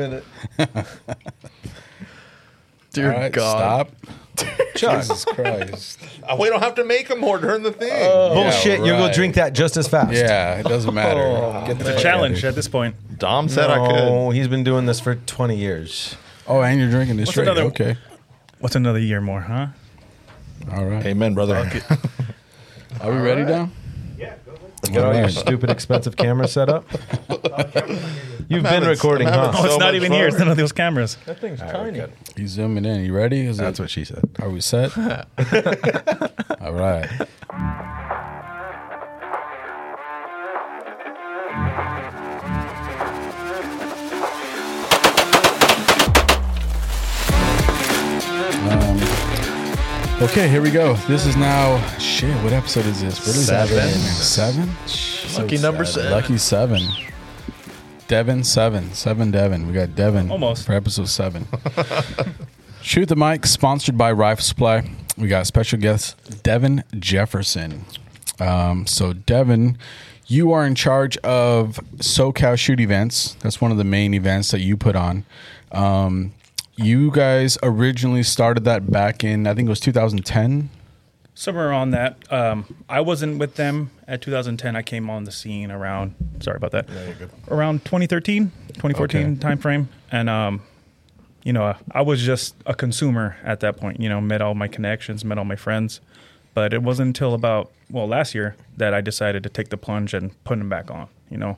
minute. Dear All right, God. stop. Jesus Christ. Uh, we don't have to make them more during the thing. Bullshit. You'll go right. drink that just as fast. Yeah, it doesn't matter. Get the It's a fuck challenge outta at this point. Dom said I could. No, he's been doing this for 20 years. Oh, and you're drinking this What's straight. another- Okay. What's another year more, huh? All right. Amen, brother. Are we ready now? Get all your stupid expensive camera set up. You've been having- recording, I'm having huh? Oh, it's So not much even here. It's fun. none of those cameras. That thing's tiny. He's zooming in. You ready? Is That's it, what she said. Are we set? All right. okay, here we go. This is now shit. What episode is this? What is that? Seven. Seven. Lucky number seven. Lucky seven. Devin seven. Seven Devin. We got Devin Almost. for episode seven. Shoot the mic, sponsored by Rifle Supply. We got special guest Devin Jefferson. Um, so Devin, you are in charge of SoCal Shoot events. That's one of the main events that you put on. Um, you guys originally started that back in I think it was 2010. Somewhere around that. Um, I wasn't with them at 2010. I came on the scene around. Sorry about that. Around 2013, 2014 Okay. time frame, and um, you know, I was just a consumer at that point. You know, met all my connections, met all my friends, but it wasn't until about well last year that I decided to take the plunge and put them back on. You know,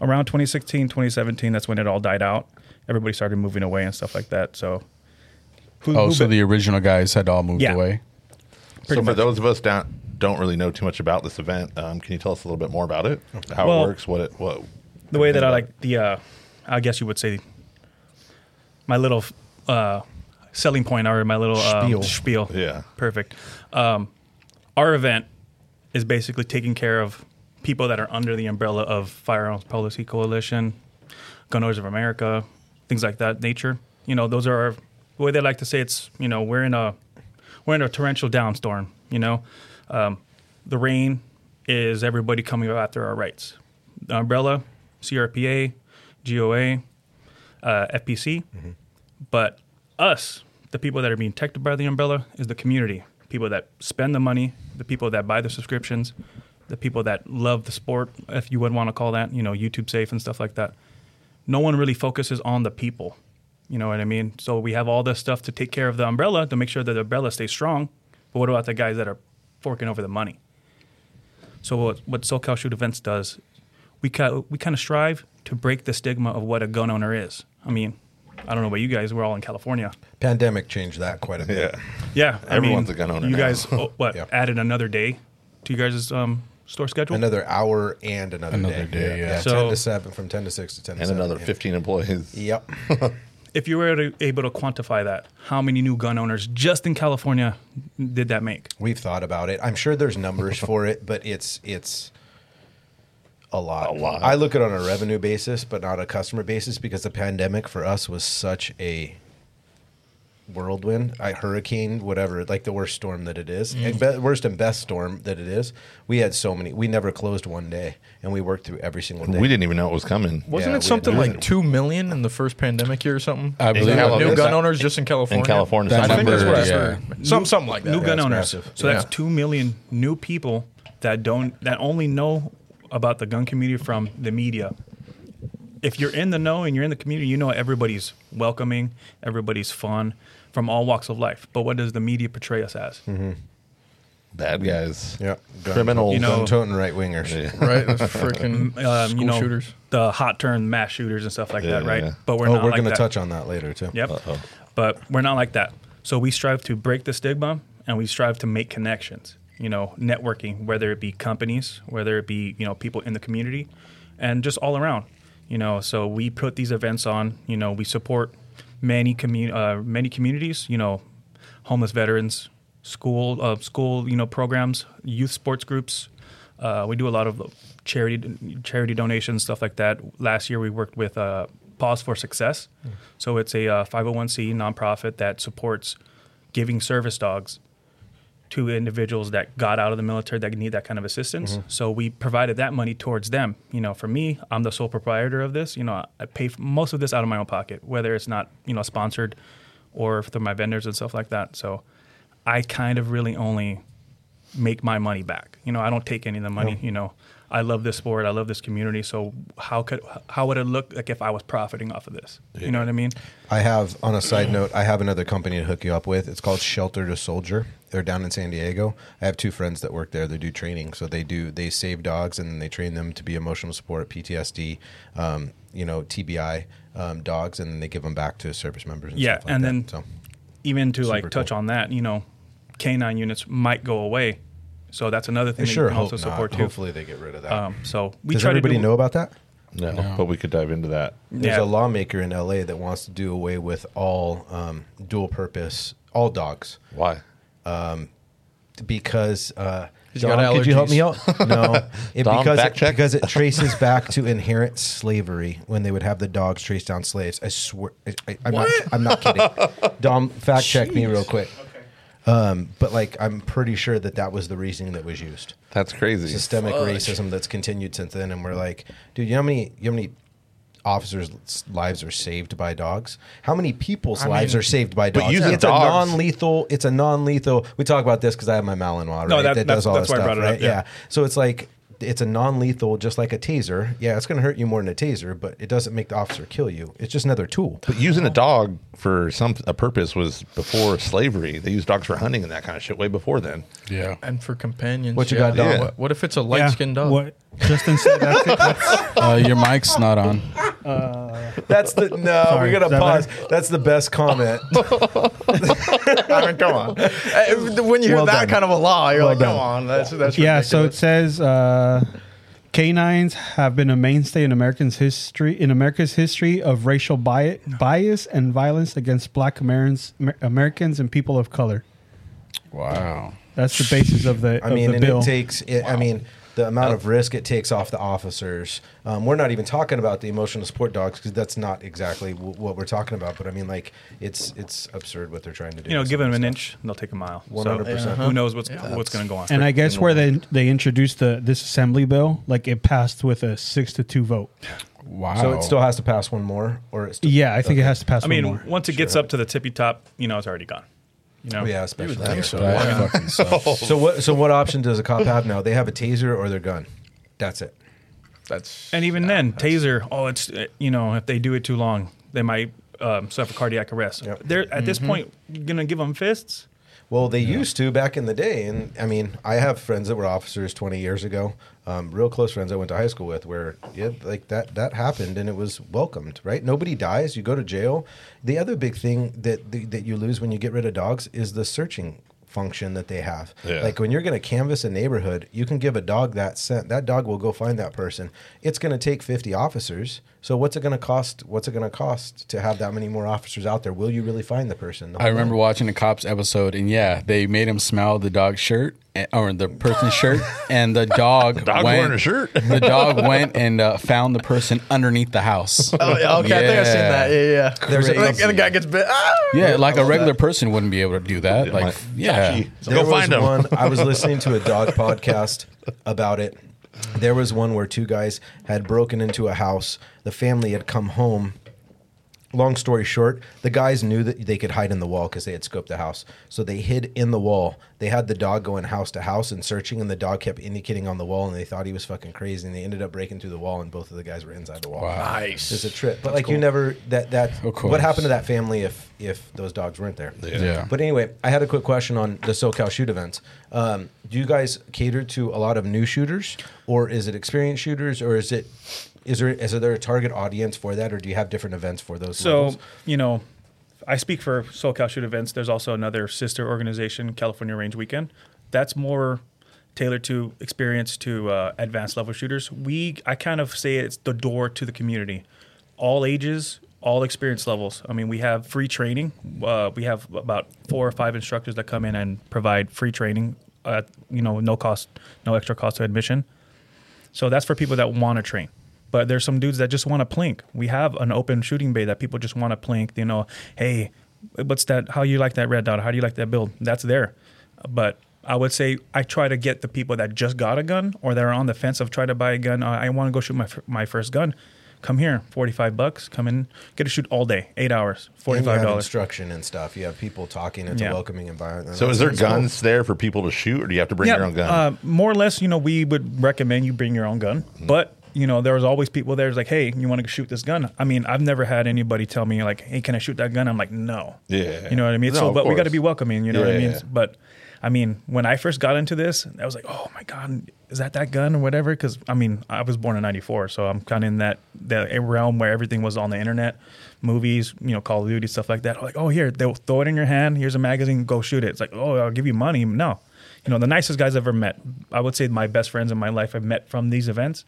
around 2016, 2017, that's when it all died out. Everybody started moving away and stuff like that. So, who, Oh, who so be- the original guys had all moved Yeah. away. So for those of us that don't really know too much about this event, um, can you tell us a little bit more about it? How Well, it works? What it what the way that I like the, uh, I guess you would say, my little uh, selling point or my little Spiel. Um, spiel. Yeah. perfect. Um, our event is basically taking care of people that are under the umbrella of Firearms Policy Coalition, Gun Owners of America, things like that nature. You know, those are our, the way they like to say it's. You know, we're in a we're in a torrential downstorm. You know, um, the rain is everybody coming after our rights. The umbrella, CRPA, GOA, uh, FPC, but us, the people that are being protected by the umbrella, is the community. People that spend the money, the people that buy the subscriptions, the people that love the sport, if you would want to call that, you know, YouTube safe and stuff like that. No one really focuses on the people. You know what I mean? So we have all this stuff to take care of the umbrella to make sure that the umbrella stays strong. But what about the guys that are forking over the money? So what, what SoCal Shoot Events does, we kind we kind of strive to break the stigma of what a gun owner is. I mean, I don't know about you guys. We're all in California. Pandemic changed that quite a bit. Yeah. Yeah, I Everyone's mean, a gun owner You now. guys, oh, what Yeah. added another day to you guys' um, store schedule? Another hour and another, Another day. day, yeah. So- 10 to 7, from 10 to 6 to 10 to And 7. another yeah. 15 employees. Yep. if you were to, able to quantify that, how many new gun owners just in California did that make? We've thought about it. I'm sure there's numbers for it, but it's it's a lot. A lot. I look at it on a revenue basis, but not a customer basis, because the pandemic for us was such a whirlwind, a hurricane, whatever, like the worst storm that it is, mm. and be- worst and best storm that it is. We had so many. We never closed one day, and we worked through every single day. We didn't even know it was coming. Wasn't Yeah, it something didn't. like two million in the first pandemic year or something? I believe California. New was- gun owners just in California. In California. That I think that's what I number, heard. Some, something like that. new gun owners. massive. So that's two million new people that don't that only know about the gun community from the media. If you're in the know and you're in the community, you know everybody's welcoming, everybody's fun from all walks of life. But what does the media portray us as? Bad guys. Yeah, gun- Criminals. You know- gun-toting right wingers. Yeah. right? Freaking Um, school you know, shooters. the hot turn mass shooters and stuff like Yeah, that, right? yeah. But we're oh, not we're like going to touch on that later too. Yep. Uh-oh. But we're not like that. So we strive to break the stigma and we strive to make connections, you know, networking, whether it be companies, whether it be, you know, people in the community and just all around, you know. So we put these events on, you know, we support many commu- uh, many communities, you know, homeless veterans, school uh, school, you know, programs, youth sports groups. Uh, we do a lot of charity charity donations, stuff like that. Last year we worked with uh, Paws for Success. So it's a uh, 501c nonprofit that supports giving service dogs to individuals that got out of the military that need that kind of assistance. Mm-hmm. So we provided that money towards them. You know, for me, I'm the sole proprietor of this. You know, I pay most of this out of my own pocket, whether it's not you know sponsored or through my vendors and stuff like that. So I kind of really only make my money back. You know, I don't take any of the money. You know, I love this sport. I love this community. So how could how would it look like if I was profiting off of this? You know what I mean? I have, on a side note, I have another company to hook you up with. It's called Shelter to Soldier. They're down in San Diego. I have two friends that work there. They do training, so they do they save dogs and they train them to be emotional support, PTSD, um, you know, TBI um, dogs, and then they give them back to service members. And Yeah, stuff like and that. then so even to like touch cool. on that, you know, canine units might go away. So that's another I thing that sure you can hope also not. support too. Hopefully, they get rid of that. Um, so we Does try everybody to do, know about that? No, No. but we could dive into that. There's Yeah. a lawmaker in LA that wants to do away with all um, dual purpose, all dogs. Why? Because uh, could you help me out? No, it, Dom, because it, check. because it traces back to inherent slavery when they would have the dogs trace down slaves. I swear, I, I, I'm not. I'm not kidding. Dom, fact check me real quick. Um, but like, I'm pretty sure that that was the reasoning that was used. That's crazy. Systemic racism that's continued since then, and we're like, dude, you know how many, you know how many officers' lives are saved by dogs? How many people's lives mean, are saved by but dogs? using it's a non-lethal. It's a non-lethal. We talk about this because I have my Malinois, right? No, that- that that's- does all that's that why I stuff, brought it up, right? yeah. yeah. So it's like it's a non-lethal, just like a taser. Yeah, it's going to hurt you more than a taser, but it doesn't make the officer kill you. It's just another tool. But using a dog for some a purpose was before slavery. They used dogs for hunting and that kind of shit way before then. Yeah. And for companions. What you yeah. got, Dom? What, what if it's a light skinned dog? What Justin said. That's it. That's, Uh, your mic's not on. That's the no. Sorry, we're gonna is that pause. That's the best comment. I mean, come on. Uh, when you hear Well that done. kind of a law, you're Well like, come done. on. That's, that's yeah. So it ridiculous. says uh, canines have been a mainstay in Americans history in America's history of racial bias, bias and violence against Black Americans, Amer- Americans and people of color. Wow. That's the basis of the I of mean, the and bill. it takes. It, I mean, the amount of risk it takes off the officers. Um, we're not even talking about the emotional support dogs because that's not exactly w- what we're talking about. But I mean, like, it's it's absurd what they're trying to do. You know, give them an this inch, they'll take a mile. 100%. Who knows what's what's going to go on? and I guess where they they introduced the this assembly bill, like it passed with a six to two vote. Wow. So it still has to pass one more, or it's still, Yeah, I think it has to pass. I mean, more. once it gets up to the tippy top, you know, it's already gone. You know, yeah, especially. think so. That fucking sucks. So what? So what option does a cop have now? They have a taser or their gun. That's it. That's And even then, taser. Oh, it's uh, you know, if they do it too long, they might um, suffer cardiac arrest. Yep. They're at this point, you're gonna give them fists. Well, they used to back in the day, and I mean, I have friends that were officers 20 years ago, um, real close friends I went to high school with, where yeah, like that that happened, and it was welcomed, right? Nobody dies, you go to jail. The other big thing that that you lose when you get rid of dogs is the searching function that they have. Yeah. Like when you're going to canvass a neighborhood, you can give a dog that scent. That dog will go find that person. It's going to take 50 officers. So what's it going to cost? What's it going to cost to have that many more officers out there? Will you really find the person? I remember watching the cops episode, and yeah, they made him smell the dog's shirt eh, or the person's shirt, and the dog the Dog went, wearing a shirt. The dog went and uh, found the person underneath the house. Oh, yeah, okay, I think I've seen that. Yeah, yeah. There's a- and, the, and the guy gets bit. Ah! Yeah, like a regular person wouldn't be able to do that. Like, Like, yeah, So There go was find him. one. I was listening to a dog podcast about it. There was one where two guys had broken into a house. The family had come home. Long story short, the guys knew that they could hide in the wall because they had scoped the house. So they hid in the wall. They had the dog going house to house and searching, and the dog kept indicating on the wall, and they thought he was fucking crazy. And they ended up breaking through the wall, and both of the guys were inside the wall. Wow. Nice. It's a trip, but like you never that that Of course. what happened to that family if if those dogs weren't there? Yeah. But anyway, I had a quick question on the SoCal shoot events. Um, do you guys cater to a lot of new shooters, or is it experienced shooters, or is it is there is there a target audience for that, or do you have different events for those? So levels? you know, I speak for SoCal Shoot Events. There's also another sister organization, California Range Weekend. That's more tailored to experience to uh, advanced level shooters. We I kind of say it's the door to the community, all ages, all experience levels. I mean, we have free training. Uh, we have about four or five instructors that come in and provide free training. At, you know, no cost, no extra cost to admission. So that's for people that want to train. But there's some dudes that just want to plink. We have an open shooting bay that people just want to plink. You know, hey, what's that? How you like that red dot? How do you like that build? That's there. But I would say I try to get the people that just got a gun or that are on the fence of trying to buy a gun. Uh, I want to go shoot my f- my first gun. Come here, forty five bucks. Come in, get to shoot all day, eight hours, forty five And you dollars. instruction and stuff. You have people talking. It's Yeah. a welcoming environment. So is there That's cool. guns there for people to shoot, or do you have to bring your own gun? Uh, more or less, you know, we would recommend you bring your own gun, Mm-hmm. but you know, there was always people there. there's like, hey, you want to shoot this gun? I mean, I've never had anybody tell me like, hey, can I shoot that gun? I'm like, no. Yeah. You know what I mean? No, so, but we got to be welcoming. You know what I mean? Yeah. But I mean, when I first got into this, I was like, oh my god, is that that gun or whatever? Because I mean, I was born in '94, so I'm kind of in that that realm where everything was on the internet, movies, you know, Call of Duty stuff like that. Like, oh, here, they'll throw it in your hand. Here's a magazine, go shoot it. It's like, oh, I'll give you money. No, you know, the nicest guys I've ever met. I would say my best friends in my life I've met from these events,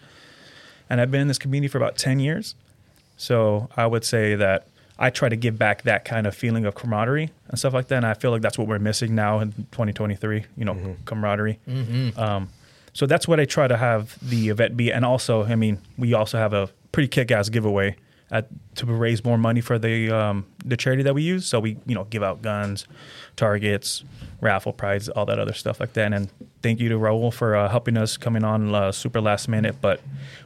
and I've been in this community for about ten years. So I would say that I try to give back that kind of feeling of camaraderie and stuff like that. And I feel like that's what we're missing now in 2023, you know, camaraderie. Um, so that's what I try to have the event be. And also, I mean, we also have a pretty kick ass giveaway at, to raise more money for the um, the charity that we use. So we, you know, give out guns, targets, raffle prizes, all that other stuff like that. And thank you to Raul for uh, helping us coming on uh, super last minute. But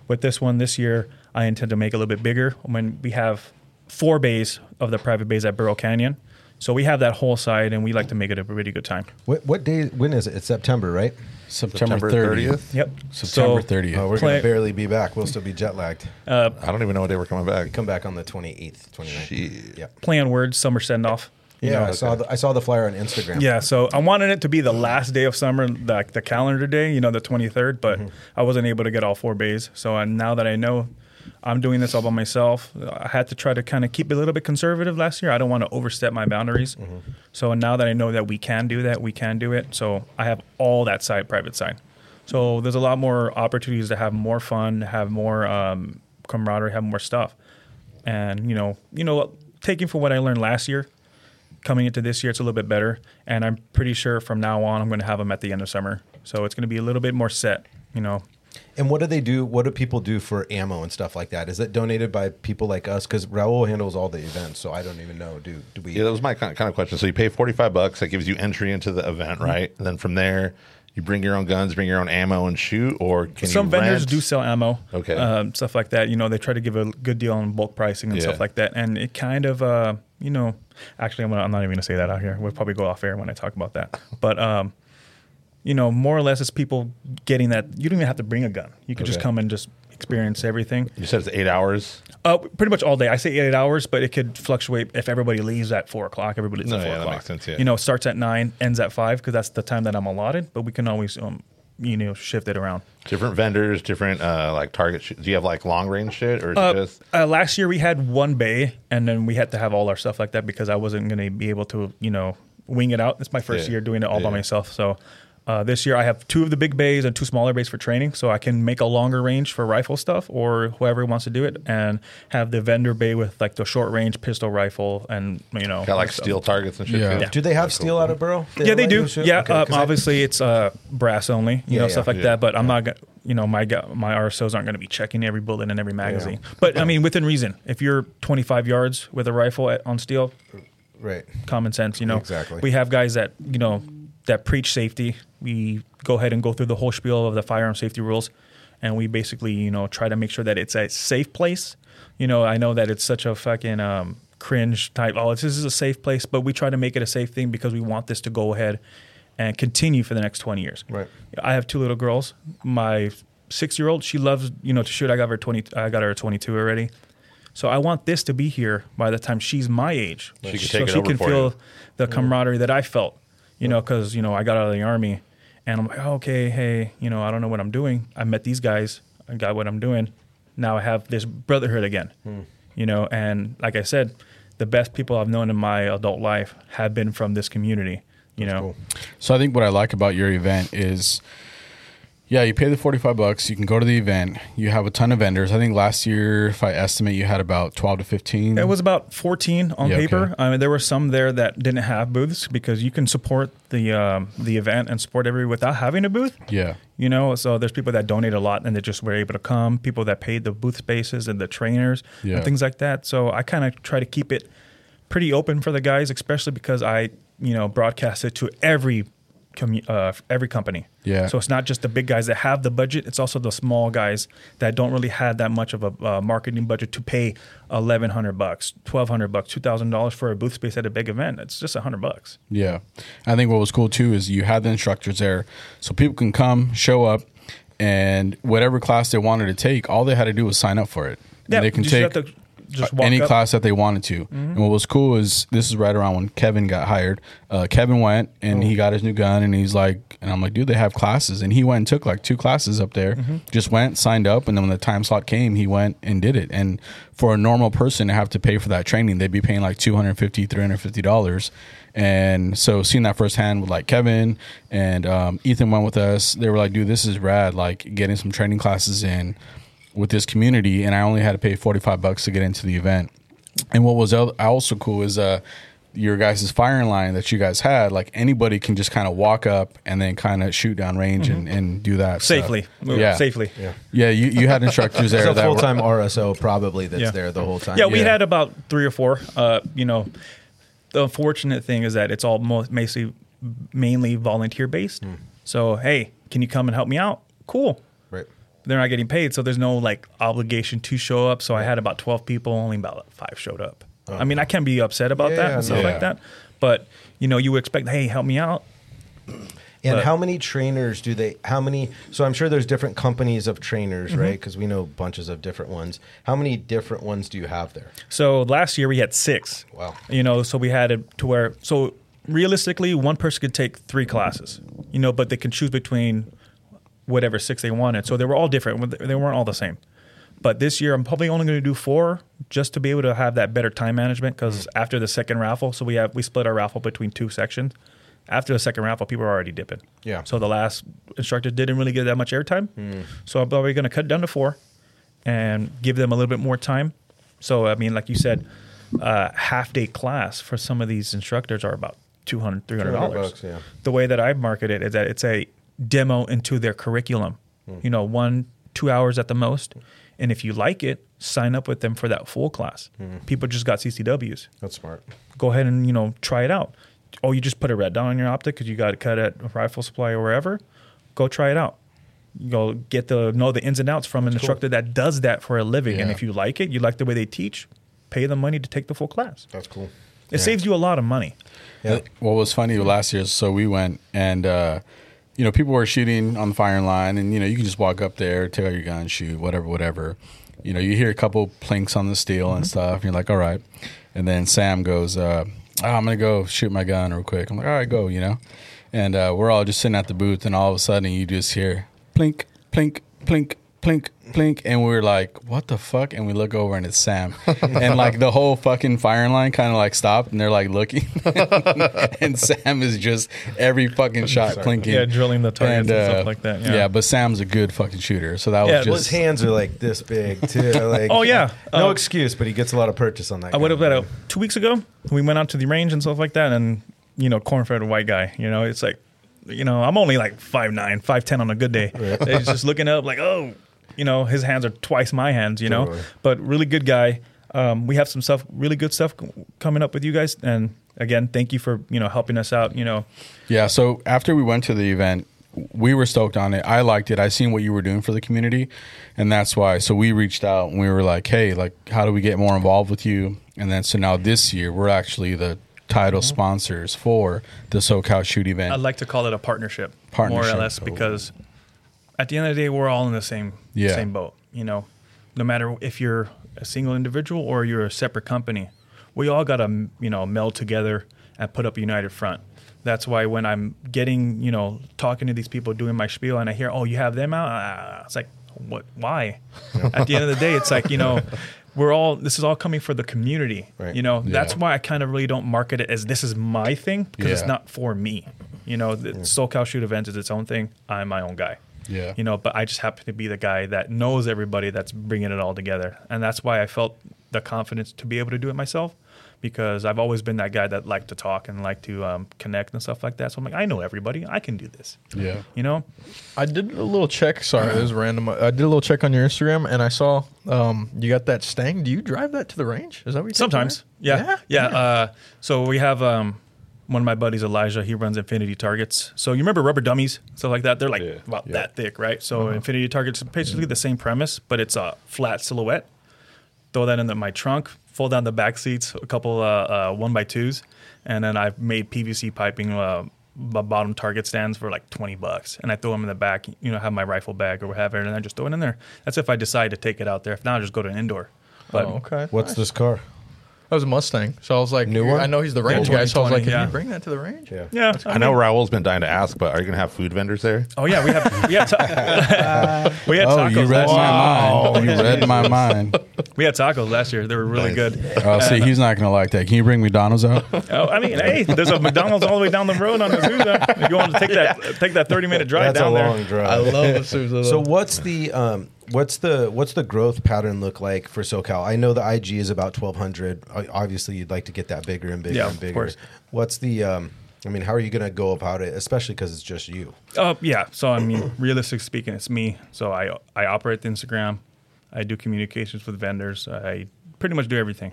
with this one this year, I intend to make a little bit bigger. When we have four bays of the private bays at Burro Canyon. So we have that whole side, and we like to make it a really good time. What, what day? When is it? It's September, right? September September 30th. 30th? Yep. September So- 30th. Oh, we're Play- gonna barely be back. We'll still be jet lagged. I don't even know what day we're coming back. Come back on the 28th, 29th. Shit. Yeah. Play on words, summer send off. Yeah, I saw the I saw the flyer on Instagram. Yeah, so I wanted it to be the last day of summer, like the calendar day, you know, the 23rd, but I wasn't able to get all four bays. So uh, now that I know I'm doing this all by myself, I had to try to kind of keep a little bit conservative last year. I don't want to overstep my boundaries. So now that I know that we can do that, we can do it. So I have all that side, private side. So there's a lot more opportunities to have more fun, have more um, camaraderie, have more stuff. And you know, you know, taking from what I learned last year, coming into this year, it's a little bit better. And I'm pretty sure from now on, I'm going to have them at the end of summer. So it's going to be a little bit more set. You know, And what do they do? What do people do for ammo and stuff like that? Is it donated by people like us? Because Raul handles all the events, so I don't even know. Do do we? Yeah, that was my kind kind of question. So you pay forty five bucks. That gives you entry into the event, Mm-hmm. right? And then from there, you bring your own guns, bring your own ammo, and shoot. Or can some you vendors rent? do sell ammo, Okay. um, stuff like that. You know, they try to give a good deal on bulk pricing and Yeah. stuff like that. And it kind of, uh, you know, actually, I'm, gonna, I'm not even going to say that out here. We'll probably go off air when I talk about that. But um, you know, more or less, it's people getting that. You don't even have to bring a gun. You could just come and just experience everything. You said it's eight hours. Uh, pretty much all day. I say eight hours, but it could fluctuate if everybody leaves at four o'clock. Everybody leaves No, at four yeah, that o'clock. makes sense, yeah. You know, starts at nine, ends at five because that's the time that I'm allotted. But we can always, um, you know, shift it around. Different vendors, different uh, like target. Sh- do you have like long range shit, or is Uh, it just uh, last year we had one bay, and then we had to have all our stuff like that because I wasn't going to be able to, you know, wing it out. It's my first Yeah. year doing it all by myself. So uh, this year I have two of the big bays and two smaller bays for training, so I can make a longer range for rifle stuff or whoever wants to do it, and have the vendor bay with like the short range pistol rifle and you know got like stuff. steel targets and shit? Yeah. too? do they have steel out of Burro? Yeah, they do. Yeah, Okay, uh, 'cause I- obviously it's uh, brass only, you Yeah, know, yeah. stuff like Yeah. that. But I'm not, go- you know, my my RSOs aren't going to be checking every bullet in every magazine. But I mean, within reason. If you're 25 yards with a rifle at, on steel, right. common sense, you know. Exactly. We have guys that you know that preach safety. We go ahead and go through the whole spiel of the firearm safety rules, and we basically you know try to make sure that it's a safe place. You know, I know that it's such a fucking um, cringe type. Oh, this is a safe place, but we try to make it a safe thing because we want this to go ahead and continue for the next 20 years. Right. I have two little girls. My six year old, she loves you know to shoot. I got her 20. I got her 22 already. So I want this to be here by the time she's my age, She can so she over can for feel you. the camaraderie that I felt. You know, because you know I got out of the army, and I'm like, oh, okay, hey, you know, I don't know what I'm doing. I met these guys. I got what I'm doing. Now I have this brotherhood again. Hmm. You know, and like I said, the best people I've known in my adult life have been from this community. You know, cool. So I think what I like about your event is, yeah, you pay the forty five bucks. You can go to the event. You have a ton of vendors. I think last year, if I estimate, you had about twelve to fifteen. It was about 14 on Yeah, paper. okay. I mean, there were some there that didn't have booths because you can support the um, the event and support everybody without having a booth. yeah. You know, so there's people that donate a lot and they just were able to come. People that paid the booth spaces and the trainers Yeah. and things like that. So I kind of try to keep it pretty open for the guys, especially because I, you know, broadcast it to every commu- uh, every company. Yeah. So it's not just the big guys that have the budget; it's also the small guys that don't really have that much of a uh, marketing budget to pay eleven hundred bucks, twelve hundred bucks, two thousand dollars for a booth space at a big event. It's just a hundred bucks. Yeah. I think what was cool too is you had the instructors there so people can come, show up, and whatever class they wanted to take, all they had to do was sign up for it. And they can take just have to just uh, any up. Mm-hmm. class that they wanted to. And what was cool is this is right around when Kevin got hired. Uh, Kevin went and Oh. he got his new gun and he's like, and I'm like, dude, they have classes. And he went and took like two classes up there, Mm-hmm. just went, signed up. And then when the time slot came, he went and did it. And for a normal person to have to pay for that training, they'd be paying like $250, $350. And so seeing that firsthand with like Kevin and um, Ethan went with us, they were like, dude, this is rad. Like getting some training classes in with this community. And I only had to pay 45 bucks to get into the event. And what was also cool is uh, your guys' firing line that you guys had. Like anybody can just kind of walk up and then kind of shoot down range and, and do that safely. Move Yeah, safely. Yeah. Yeah, you, you had instructors there It's a that full time RSO probably that's Yeah. there the whole time. Yeah, we Yeah. had about three or four. Uh, you know, the unfortunate thing is that it's all mo- mostly mainly volunteer based. So hey, can you come and help me out? Cool. Right. They're not getting paid, so there's no like obligation to show up. So I had about twelve people, only about five showed up. I mean, I can't be upset about Yeah, that and stuff no. like that. But you know, you expect, hey, help me out. And But- how many trainers do they? How many? So I'm sure there's different companies of trainers, Mm-hmm. right? Because we know bunches of different ones. How many different ones do you have there? So last year we had six. Wow. You know, so we had it to where so realistically one person could take three classes. You know, but they can choose between whatever six they wanted. So they were all different. They weren't all the same. But this year I'm probably only going to do four just to be able to have that better time management because after the second raffle, so we have we split our raffle between two sections. After the second raffle, people are already dipping. Yeah. So the last instructor didn't really get that much airtime. So I'm probably going to cut down to four and give them a little bit more time. So I mean, like you said, uh, half day class for some of these instructors are about 200 300 dollars. yeah. The way that I market it is that it's a demo into their curriculum. Hmm. You know, one two hours at the most, and if you like it, sign up with them for that full class. Hmm. People just got CCWs. That's smart. Go ahead and you know try it out. Oh, you just put a red dot on your optic because you got it cut at a rifle supply or wherever. Go try it out. You go get the know the ins and outs from an instructor that does that for a living. And if you like it, you like the way they teach, pay the money to take the full class. That's cool. It saves you a lot of money. Yeah. What was funny last year, so we went and uh, you know people were shooting on the firing line, and you know you can just walk up there, take out your gun, shoot, whatever, whatever. You know you hear a couple plinks on the steel and stuff, and you're like, all right. And then Sam goes, uh, oh, I'm gonna go shoot my gun real quick. I'm like, all right, go, you know. And uh, we're all just sitting at the booth, and all of a sudden you just hear plink, plink, plink, plink, plink, and we were like, "What the fuck?" And we look over, and it's Sam, and like the whole fucking firing line kind of like stopped, and they're like looking, and Sam is just every fucking shot plinking, Yeah, drilling the targets and stuff like that, yeah. but Sam's a good fucking shooter, so that was Yeah, Well, his hands are like this big too. Like, Oh, yeah. no Uh, excuse, but he gets a lot of purchase on that. I would gun, have bet man. uh, two weeks ago. We went out to the range and stuff like that, and you know, corn-fed white guy. You know, it's like, you know, I'm only like five nine, five ten on a good day. He's just looking up like, oh, you know, his hands are twice my hands. You know, Totally. but really good guy. Um, we have some stuff, really good stuff c- coming up with you guys, and again, thank you for you know helping us out. You know, Yeah. So after we went to the event, we were stoked on it. I liked it. I seen what you were doing for the community, and that's why. So we reached out and we were like, "Hey, like, how do we get more involved with you?" And then so now this year we're actually the title sponsors for the SoCal Shoot event. I'd like to call it a partnership, Partnership. more or less, because at the end of the day, we're all in the same Yeah. same boat. You know, no matter if you're a single individual or you're a separate company, we all got to you know meld together and put up a united front. That's why when I'm getting you know talking to these people doing my spiel and I hear, oh, you have them out, ah, it's like, what? Why? at the end of the day, it's like you know. We're all. This is all coming for the community. Right. You know, that's why I kind of really don't market it as this is my thing because it's not for me. You know, the SoCal Shoot Event is its own thing. I'm my own guy. Yeah. You know, but I just happen to be the guy that knows everybody that's bringing it all together. And that's why I felt the confidence to be able to do it myself because I've always been that guy that liked to talk and like to um, connect and stuff like that. So I'm like, I know everybody. I can do this. yeah. You know? I did a little check. Sorry, it was random. I did a little check on your Instagram, and I saw um, you got that Stang. Do you drive that to the range? Is that what you take to the Sometimes. Yeah. Yeah. Uh, so we have um, one of my buddies, Elijah, he runs Infinity Targets. So you remember rubber dummies, stuff like that. They're like Yeah. about that thick, right? So Infinity Targets is basically the same premise, but it's a flat silhouette. Throw that in the, my trunk, fold down the back seats, a couple uh, uh, one by twos, and then I've made PVC piping uh, b- bottom target stands for like twenty bucks, and I throw them in the back. You know, have my rifle bag or whatever, and I just throw it in there. That's if I decide to take it out there. If not, I just go to an indoor. But oh, okay. What's Nice. this car? That was a Mustang. So I was like, New one? I know he's the range guy. So I was 2020, like, can yeah. you bring that to the range? Yeah. yeah, I know Raul's been dying to ask, but are you going to have food vendors there? Oh yeah, we have we had ta- we had Oh, tacos you read last my year. mind. You read my mind. We had tacos last year. They were really Nice. good. Oh, see, he's not going to like that. Can you bring McDonald's out? Oh, I mean, hey, there's a McDonald's all the way down the road on Azusa. If you want to take that take that 30 minute drive That's a down long there. drive. love the Sousa. So what's the um what's the what's the growth pattern look like for SoCal? I know the IG is about twelve hundred. Obviously, you'd like to get that bigger and bigger Yeah, and of bigger. course. What's the um? I mean, how are you going to go about it? Especially because it's just you. Uh, yeah. So I mean, realistic speaking, it's me. So I I operate the Instagram. I do communications with vendors. I pretty much do everything,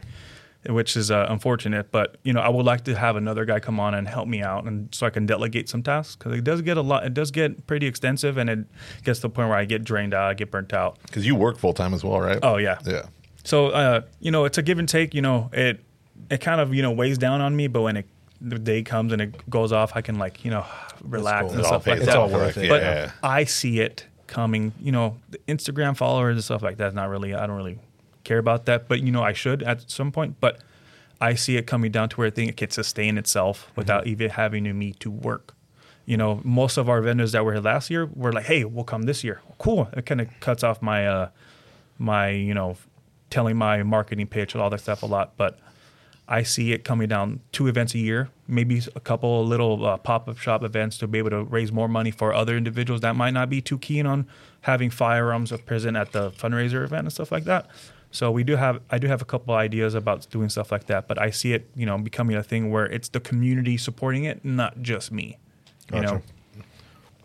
which is uh, unfortunate. But you know, I would like to have another guy come on and help me out, and so I can delegate some tasks because it does get a lot. It does get pretty extensive, and it gets to the point where I get drained out. I get burnt out. Because you work full time as well, right? Oh yeah. Yeah. So uh, you know, it's a give and take. You know, it it kind of you know weighs down on me, but when it the day comes and it goes off, I can like you know relax cool. and stuff like that. all off, worth it. But Yeah. I see it coming. You know, the Instagram followers and stuff like that. Not really. I don't really care about that. But you know, I should at some point. But I see it coming down to where I think it can sustain itself without even having to me to work. You know, most of our vendors that were here last year were like, "Hey, we'll come this year." Cool. It kind of cuts off my uh, my you know telling my marketing pitch and all that stuff a lot. But I see it coming down two events a year, maybe a couple little uh, pop up shop events to be able to raise more money for other individuals that might not be too keen on having firearms present at the fundraiser event and stuff like that. So we do have, I do have a couple ideas about doing stuff like that, but I see it, you know, becoming a thing where it's the community supporting it, not just me. You Gotcha. know,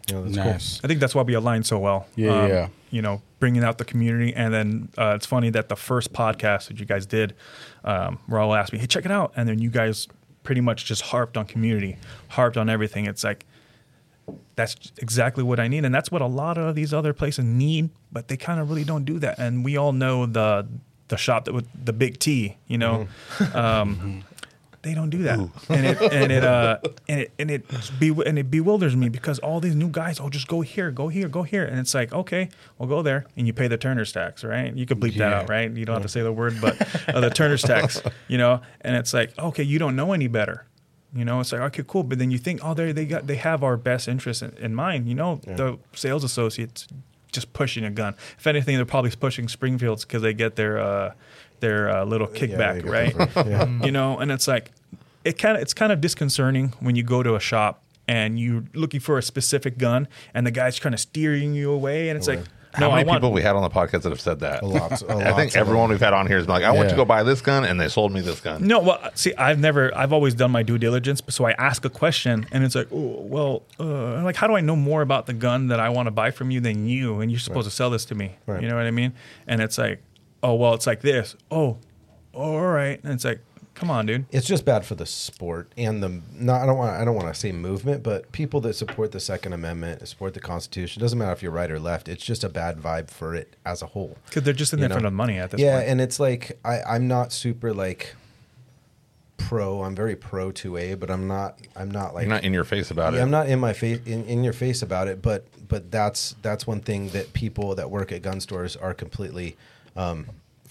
Yeah, that's nice. I think that's why we align so well. Um, Yeah, yeah. You know, bringing out the community, and then uh, it's funny that the first podcast that you guys did, um, Raul asked me, "Hey, check it out," and then you guys pretty much just harped on community, harped on everything. It's like that's exactly what I need, and that's what a lot of these other places need, but they kind of really don't do that. And we all know the the shop that with the big T, you know. Um, they don't do that, and it and it uh and it and it be and it bewilders me because all these new guys, oh, just go here, go here, go here, and it's like, okay, we'll go there, and you pay the Turner's tax, right? You could bleep that out, right? You don't have to say the word, but uh, the Turner's tax, you know, and it's like, okay, you don't know any better. You know, it's like okay, cool, but then you think, oh, they they got they have our best interest in, in mind. You know, the sales associates just pushing a gun. If anything, they're probably pushing Springfields because they get their uh, their uh, little kickback, get right? yeah. you know, and it's like it kind of it's kind of disconcerting when you go to a shop and you're looking for a specific gun and the guy's kind of steering you away, and it's like, How no, many want. people we had on the podcast that have said that? A lot. A I lot think everyone them. we've had on here has been like, I want Yeah. to go buy this gun, and they sold me this gun. No, well, see, I've never, I've always done my due diligence. So I ask a question, and it's like, oh, well, uh, like, how do I know more about the gun that I want to buy from you than you? And you're supposed to sell this to me. Right. You know what I mean? And it's like, oh, well, it's like this. Oh, all right. And it's like, come on, dude. It's just bad for the sport and the. No, I don't want. I don't want to say movement, but people that support the Second Amendment, support the Constitution. Doesn't matter if you're right or left. It's just a bad vibe for it as a whole. Because they're just in You there know? for the money at this yeah, point. and it's like I, I'm not super like pro. I'm very pro two A, but I'm not. I'm not like You're not in your face about Yeah, it. I'm not in my face in, in your face about it, but but that's that's one thing that people that work at gun stores are completely um,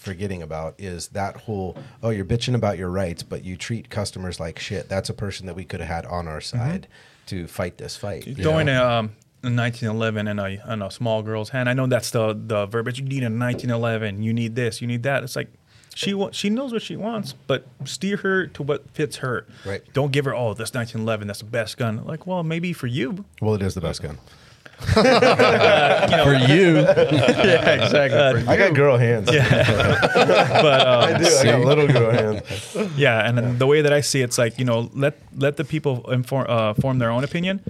forgetting about is that whole oh you're bitching about your rights, but you treat customers like shit. That's a person that we could have had on our Mm-hmm. side to fight this fight. throwing a, um, 1911 in a, in a small girl's hand. I know that's the the verbiage. You need a 1911. You need this. You need that. It's like she wa- she knows what she wants, but steer her to what fits her. Right. Don't give her oh this 1911. That's the best gun. Like well maybe for you. well, it is the best gun. For you, yeah, exactly. I got girl hands. but um, I do. I got little girl hands. yeah, and then the way that I see it, it's like you know let let the people inform uh, form their own opinion,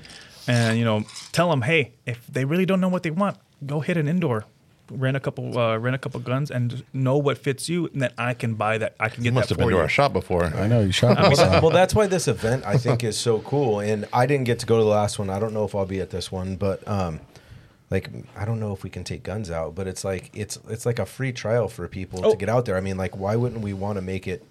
and you know tell them hey if they really don't know what they want, go hit an indoor. Rent a couple, uh, rent a couple guns, and know what fits you, and then I can buy that. I can get. You must that have been for to you. our shop before. I know you shot. well, this that- well, that's why this event I think is so cool. And I didn't get to go to the last one. I don't know if I'll be at this one, but um, like I don't know if we can take guns out. But it's like it's it's like a free trial for people Oh. to get out there. I mean, like why wouldn't we want to make it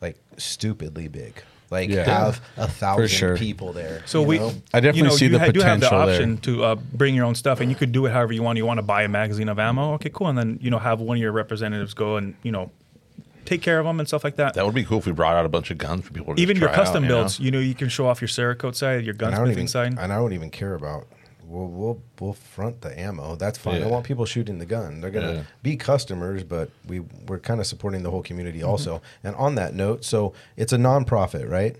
like stupidly big? Like Yeah. have a thousand sure. people there. So we, know? I definitely you know, see you the ha- do have the potential there. option to uh, bring your own stuff, and you could do it however you want. You want to buy a magazine of ammo, okay, cool, and then you know have one of your representatives go and you know take care of them and stuff like that. That would be cool if we brought out a bunch of guns for people to Even just your try out, custom you know? builds, you know, you can show off your Cerakote side, your and I don't gunsmithing side. and I don't even care about. We'll we'll we'll front the ammo. That's fine. Yeah. I want people shooting the gun. They're gonna Yeah. be customers, but we we're kind of supporting the whole community Mm-hmm. also. And on that note, so it's a nonprofit, right?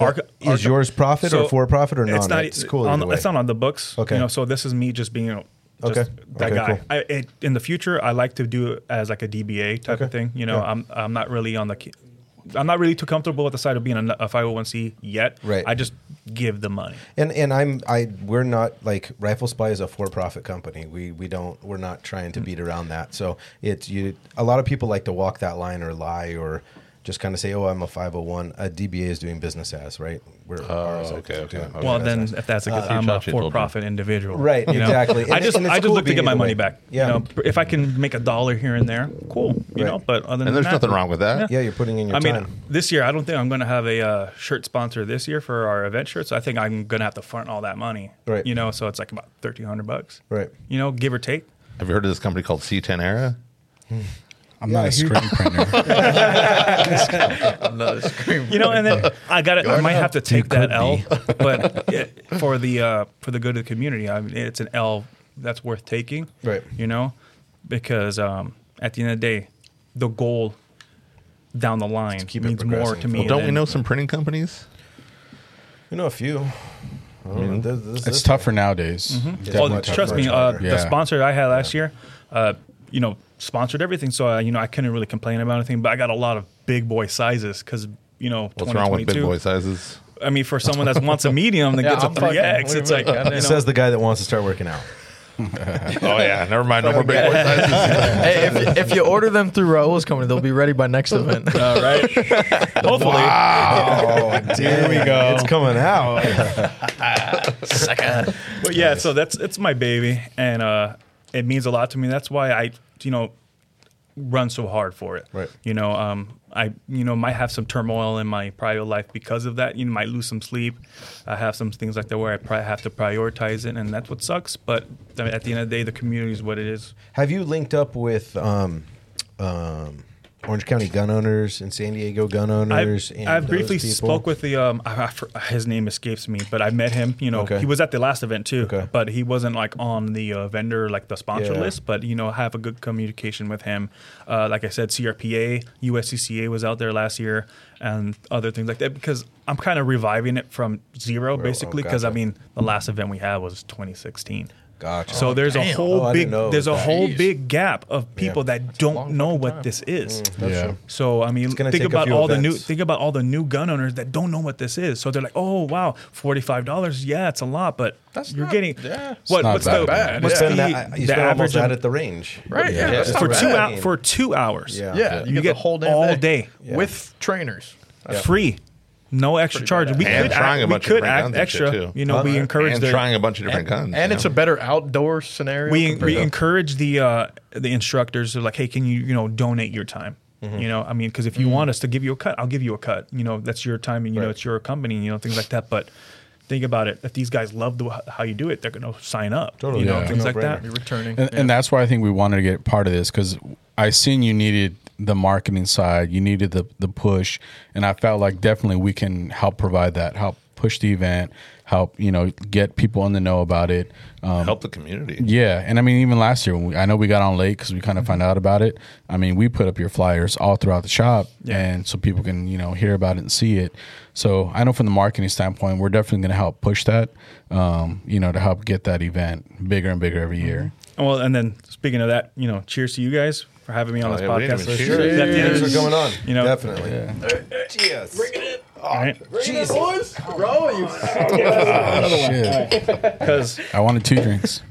Arca- is Arca- yours profit or for profit or non? It's not. It's cool. On, way. it's not on the books. Okay. You know, so this is me just being. You know, just Okay. That Okay, guy. cool. I, it, in the future, I like to do it as like a DBA type Okay. of thing. You know, Yeah. I'm I'm not really on the. I'm not really too comfortable with the side of being a, a 501c yet. Right. I just give the money. And and I'm I we're not like Rifle Supply is a for profit company. We we don't we're not trying to hmm. beat around that. So it's you. A lot of people like to walk that line or lie or just kind of say, oh, I'm a 501. A DBA is doing business as right. We're ours, like, okay, okay, okay. Well, business then as. if that's the case, Uh, I'm a Chachi told you. for-profit individual. Right, you know? exactly. I just and I just cool look to get my money way. back. Yeah. You know, if I can make a dollar here and there, cool. You Right. know, but other than And there's that, nothing wrong with that. yeah, you're putting in your I mean, time. this year I don't think I'm going to have a uh, shirt sponsor this year for our event shirts. I think I'm going to have to front all that money. Right. You know, so it's like about thirteen hundred bucks. Right. You know, give or take. Have you heard of this company called C10 Era? I'm not a screen printer. Another scream. You know, and then I got it. I might have to take that could L, but it, for the uh, for the good of the community, I mean, it's an L that's worth taking. Right. You know, because um, at the end of the day, the goal down the line keep means more to me. Well, don't we know some printing companies? You know a few. I don't. This- this- It's this- tougher nowadays. Oh, Definitely much- tougher. trust me, uh, harder. the sponsor I had last year, uh, you know, sponsored everything. So, uh, you know, I couldn't really complain about anything, but I got a lot of big boy sizes because, you know, What's wrong with big boy sizes? I mean, for someone that wants a medium that Yeah, gets a I'm fucking- 3X, what it's like, mean? you know, It says the guy that wants to start working out. oh yeah, never mind. No more big boy sizes. hey, if, if you order them through Raul's company, they'll be ready by next event. All right. Hopefully. Oh, here we go. It's coming out. Second. But yeah, so that's it's my baby, and uh, it means a lot to me. That's why I, you know, run so hard for it. Right. You know, um, I, you know, might have some turmoil in my private life because of that. You know, might lose some sleep. I have some things like that where I probably have to prioritize it, and that's what sucks. But at the end of the day, the community is what it is. Have you linked up with um, um, Orange County gun owners and San Diego gun owners? I've, and I've briefly people? spoke with the um I, I his name escapes me but I met him you know Okay. he was at the last event too Okay. but he wasn't like on the uh, vendor like the sponsor Yeah. list but you know have a good communication with him uh, like I said CRPA USCCA was out there last year and other things like that because I'm kind of reviving it from zero Well, basically oh, because I mean the last event we had was 2016 Gotcha. so oh, there's a damn. whole Oh, big didn't there's a whole Jeez. big gap of people that long don't know what time. this is mm. That's Yeah. true. so I mean, gonna think about few all the new think about all the new gun owners that don't know what this is. So they're like, "Oh wow, forty five dollars. Yeah, it's a lot, but That's you're not- getting yeah. what? not What's that the bad. what's spend the, that, the average that of- at the range. Right, yeah, that's for two out for two hours? Yeah. Yeah, you, You get, get the whole damn all day. Yeah. with trainers. free, no extra charge. We And could trying act, a we bunch of could different act guns extra. too. You know, we encourage and the trying a bunch of different guns. And it's know? a better outdoor scenario. we we to- encourage the uh, the instructors are like, hey, can you you know donate your time? Mm-hmm. You know, I mean, because if you want us to give you a cut, I'll give you a cut. You know, that's your time, and you know, it's your company, you know, things like that. But think about it: if these guys love the, how you do it, they're going to sign up. Totally. you know, Yeah. things like No-brainer. that. You're returning. and, Yeah. and that's why I think we wanted to get part of this because I seen you needed the marketing side, you needed the the push, and I felt like definitely we can help provide that, help push the event, help you know get people in the know about it. Um, help the community. yeah, and I mean even last year, when we, I know we got on late because we kind of found out about it. I mean, we put up your flyers all throughout the shop, Yeah. and so people can you know hear about it and see it. So I know from the marketing standpoint, we're definitely going to help push that, um, you know, to help get that event bigger and bigger every year. Well, and then speaking of that, you know, cheers to you guys for having me on Oh, this yeah, podcast. even For cheers. sure. At the end of Thanks for coming on. You know- definitely. Cheers. Bring it in. right? Jesus. Shit. Because I wanted two drinks.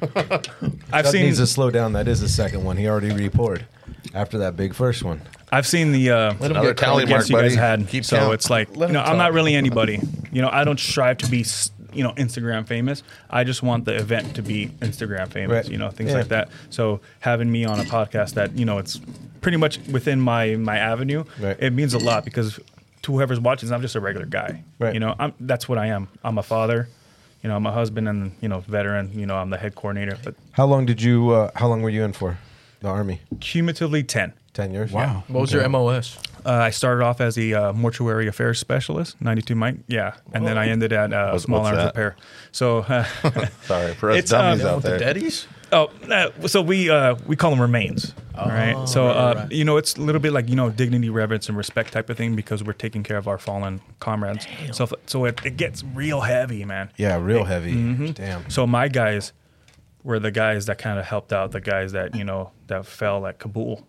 I've Doug seen needs to slow down. That is the second one. He already repoured after that big first one. I've seen the uh, Another tally mark, you guys buddy. had. Keep so count. it's like Let you know, I'm not really anybody. You know, I don't strive to be s- you know Instagram famous. I just want the event to be Instagram famous. Right. You know, things Yeah. like that. So having me on a podcast that you know it's pretty much within my my avenue, Right. it means a lot because to whoever's watching, I'm just a regular guy. Right. You know, I'm that's what I am. I'm a father. You know, I'm a husband and you know veteran. You know, I'm the head coordinator. But How long did you? Uh, how long were you in for? The army. cumulatively ten. Ten years. Wow. What was your MOS? Uh, I started off as a uh, mortuary affairs specialist, 92 Mike, yeah, and then I ended at uh, What's- small what's arms that? repair. So, uh, Sorry for us It's, um, dummies out With the there. Daddies? oh, uh, so we uh, we call them remains, all right. So, right, uh, right. you know, it's a little bit like you know dignity, reverence, and respect type of thing because we're taking care of our fallen comrades. So, so it, it gets real heavy, man. Yeah, real heavy. Mm-hmm. Damn. So my guys were the guys that kind of helped out the guys that you know that fell at Kabul.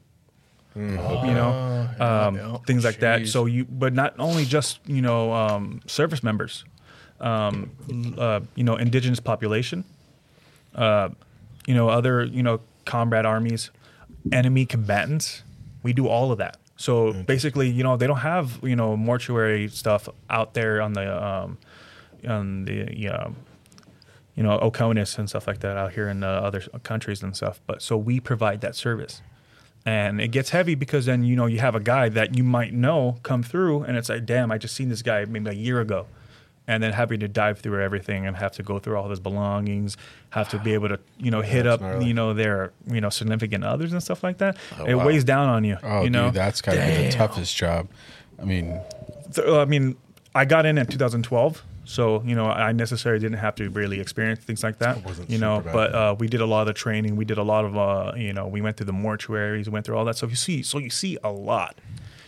Mm. You know, um, yeah. things like that. So you, but not only just you know um, service members, um, uh, you know, indigenous population, uh, you know, other you know comrade armies, enemy combatants. We do all of that. So basically, you know, they don't have you know mortuary stuff out there on the um, on the um, you know, Oconus and stuff like that out here in uh, other countries and stuff. But so we provide that service. And it gets heavy because then, you know, you have a guy that you might know come through and it's like, damn, I just seen this guy maybe a year ago. And then having to dive through everything and have to go through all of his belongings, have to be able to, you know, hit that's up, gnarly. you know, their, you know, significant others and stuff like that. Oh, it wow. weighs down on you. Oh, you know, dude, that's to be the toughest job. I mean, so, I mean, I got in in 2012, so you know, I necessarily didn't have to really experience things like that. You know, but uh, we did a lot of the training. We did a lot of, uh, you know, we went through the mortuaries, went through all that. So you see, so you see a lot.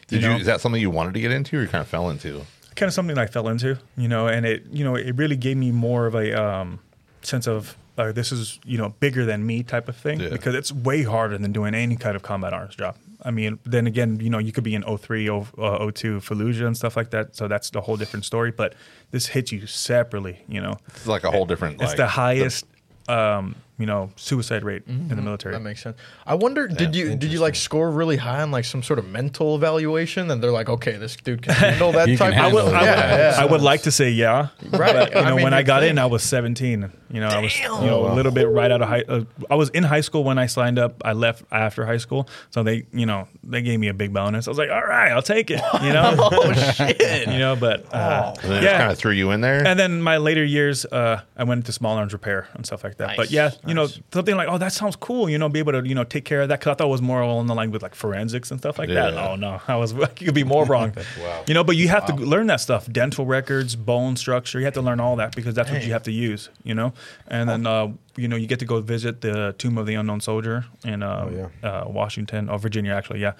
Did you you? know? Is that something you wanted to get into, or you kind of fell into? Kind of something I fell into, you know, and it, you know, it really gave me more of a um, sense of. Uh, this is you know bigger than me type of thing Yeah. because it's way harder than doing any kind of combat arms job. I mean, then again, you know, you could be in 03, O- uh, 02 Fallujah and stuff like that. So that's a whole different story. But this hits you separately, you know. It's like a whole different. It's like, the highest, um, you know, suicide rate in the military. That makes sense. I wonder, did you did you like score really high on like some sort of mental evaluation? And they're like, okay, this dude can handle that He can type. I of would, I, would, Yeah, yeah. I would like to say yeah, Right. But, you I know, mean, when I you'd got in. I was 17. You know, I was you know a little bit right out of high. Uh, I was in high school when I signed up. I left after high school, so they you know they gave me a big bonus. I was like, all right, I'll take it. You know, oh shit! you know, but uh, And then it yeah. kind of threw you in there. And then my later years, uh, I went into small arms repair and stuff like that. But yeah, you know, something like, oh, that sounds cool. You know, be able to, you know, take care of that. Cause I thought it was more along the line with like forensics and stuff like that. Oh no, I was, like, you could be more wrong. Wow. You know, but you have to learn that stuff, dental records, bone structure. You have to learn all that because that's what you have to use, you know? And then, uh, you know, you get to go visit the Tomb of the Unknown Soldier in uh, yeah. uh, Washington or Virginia, actually. Yeah.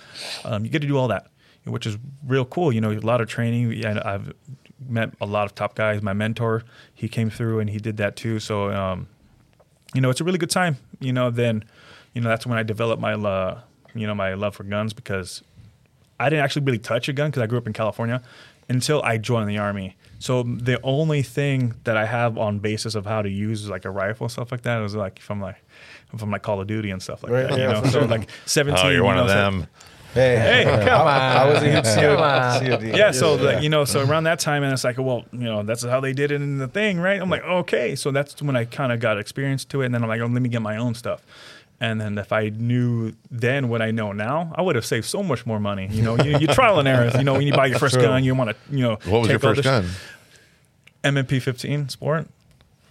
Um, you get to do all that, which is real cool. You know, a lot of training. I've met a lot of top guys. My mentor, he came through and he did that too. So, um, you know, it's a really good time. You know, then, you know, that's when I developed my, uh, you know, my love for guns because I didn't actually really touch a gun because I grew up in California until I joined the army. So the only thing that I have on basis of how to use like a rifle and stuff like that was like from like from like Call of Duty and stuff like Right, that. yeah, you know, so sure. like seventeen. oh, you're one you of them. Hey, Hey, come on. I was a huge COD. yeah, so like you know, so around that time, and it's like, well, you know, that's how they did it in the thing, right? I'm like, okay, so that's when I kind of got experience to it, and then I'm like, oh, let me get my own stuff. And then if I knew then what I know now, I would have saved so much more money. You know, you, you trial and error. You know, when you buy your first True. gun, you want to, you know, What was your first gun? M&P 15 Sport.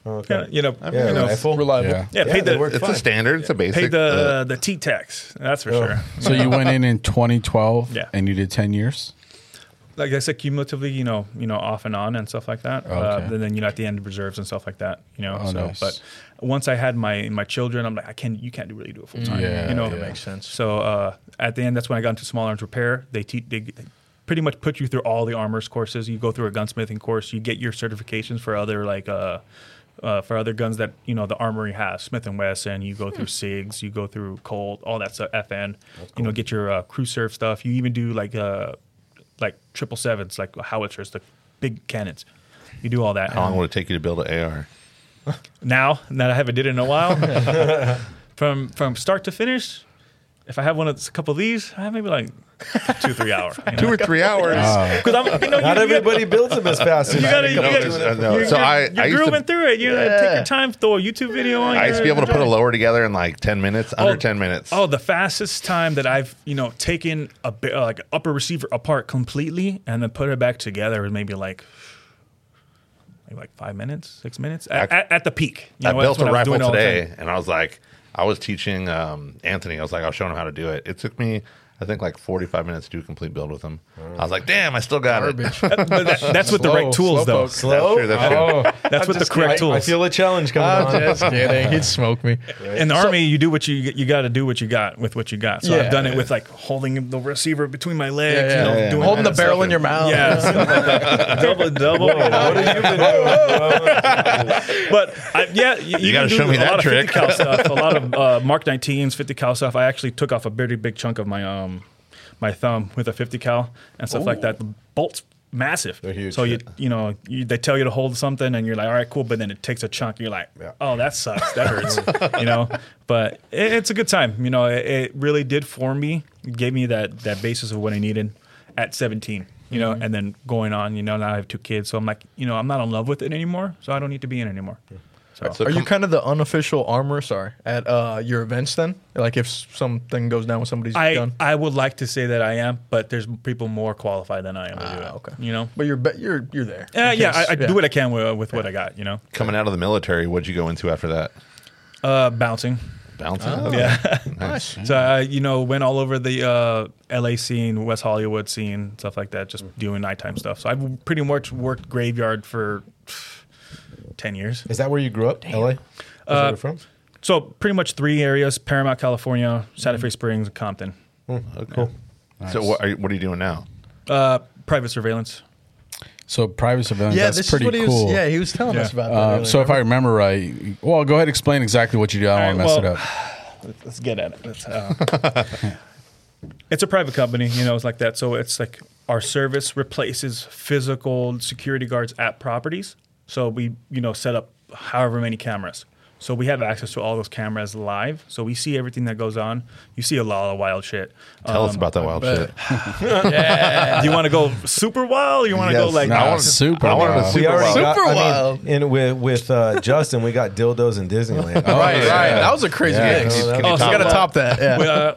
Okay. You know, Yeah, you know, rifle. Reliable. Yeah. yeah, Yeah, paid the It's fine. a standard. It's a basic. paid the uh, the T tax. That's for Oh. sure. So you went in in 2012 Yeah. and you did 10 years? like I said, cumulatively, you know, you know, off and on and stuff like that. Uh, Okay. and then you know, at the end, reserves and stuff like that. You know, Oh, so nice. but once I had my my children, I'm like, I can you can't really do it full time. Yeah, you know, that makes sense. So uh, at the end, that's when I got into small arms repair. They teach they pretty much put you through all the armors courses. You go through a gunsmithing course. You get your certifications for other like. Uh, uh, for other guns that you know the armory has, Smith and Wesson, you go through SIGs, you go through Colt, all that stuff, FN. You know, get your uh, crew serve stuff. You even do like uh, like triple sevens, like howitzers, the big cannons. You do all that. How long would it take you to build an AR? now that I haven't did it in a while, from from start to finish, if I have one of a couple of these, I have maybe like two three hours. You know? Two or three hours. Because I'm you know, Not you, everybody builds them as fast as You gotta, you No, gotta, it's- uh, no. you're, So you're, I- you're I used to- through it. You know, take your time, throw a YouTube video on. I used to be able to put a lower together in like ten minutes, under ten minutes. Oh, the fastest time that I've you know taken a bit uh, like upper receiver apart completely and then put it back together was maybe like maybe like five minutes, six minutes at, I- at, at the peak. You I know, built a when I was rifle doing it all the today, and I was like, I was teaching um, Anthony. I was like, I was showing him how to do it. It took me, I think, like forty-five minutes to do a complete build with him. I was like, damn, I still got it. But that- that's with the right tools, though. slowpoke. slow. That's true. That's true. Oh, That's with the correct I, tools. I feel a challenge coming I'm on. just kidding. He'd smoke me. in the army, you do what you you got to do what you got with what you got. So Yeah. I've done it with like holding the receiver between my legs, Yeah, you know, yeah, yeah. doing Holding the that barrel in your mouth. Yeah, stuff like that. double, double. you know. What have you been doing? But I, yeah, you, You can gotta do show me a that lot trick. Of 50 cal stuff, a lot of uh, Mark 19s, 50 cal stuff. I actually took off a very big chunk of my um my thumb with a 50 cal and stuff like that. The bolts massive. They're huge, So you you know you, they tell you to hold something and you're like all right cool, but then it takes a chunk. And you're like Yeah. oh that sucks, that hurts, you know. But it, it's a good time. You know, it, it really did form me, It gave me that that basis of what I needed at 17. You know, mm-hmm. and then going on, you know, now I have two kids, so I'm like, you know, I'm not in love with it anymore, so I don't need to be in it anymore. So, So Are you kind of the unofficial armor, sorry, at uh, your events then? Like if something goes down with somebody's I, gun? I would like to say that I am, but there's people more qualified than I am to do Ah, it. okay. You know? But you're be- you're you're there. Yeah, yeah. case- I, I do what I can with, with what I got. You know, Coming out of the military, what'd you go into after that? uh, bouncing. Bouncing. Oh. Okay. Yeah. Nice. so I, you know, went all over the uh, L.A. scene, West Hollywood scene, stuff like that, just doing nighttime stuff. So I've pretty much worked graveyard for ten years. Is that where you grew up? LA? Is that where you're from? So pretty much three areas: Paramount, California, Santa Fe Springs, and Compton. Oh, cool. So what are you, what are you doing now? Uh, private surveillance. So private surveillance, Yeah, that's this pretty is what he cool. was. Yeah, he was telling Yeah. us about that. Uh, earlier, so if I remember? remember right, well, go ahead and explain exactly what you do. I don't want to mess right, it up. Let's get at it. Let's, uh, it's a private company, you know, it's like that. So it's like our service replaces physical security guards at properties. So we, you know, set up however many cameras. So we have access to all those cameras live. So we see everything that goes on. You see a lot of wild shit. Tell us Um, about that wild bet. Do shit. you want to go super wild? Or you want to go like Nah, I want super I wanted wild. a super we already wild. got, Super I mean, wild. in with with uh, Justin, we got dildos in Disneyland. right, yeah. right. That was a crazy Yeah, mix. no, Oh, so Oh, you got to top that. Yeah. we, uh,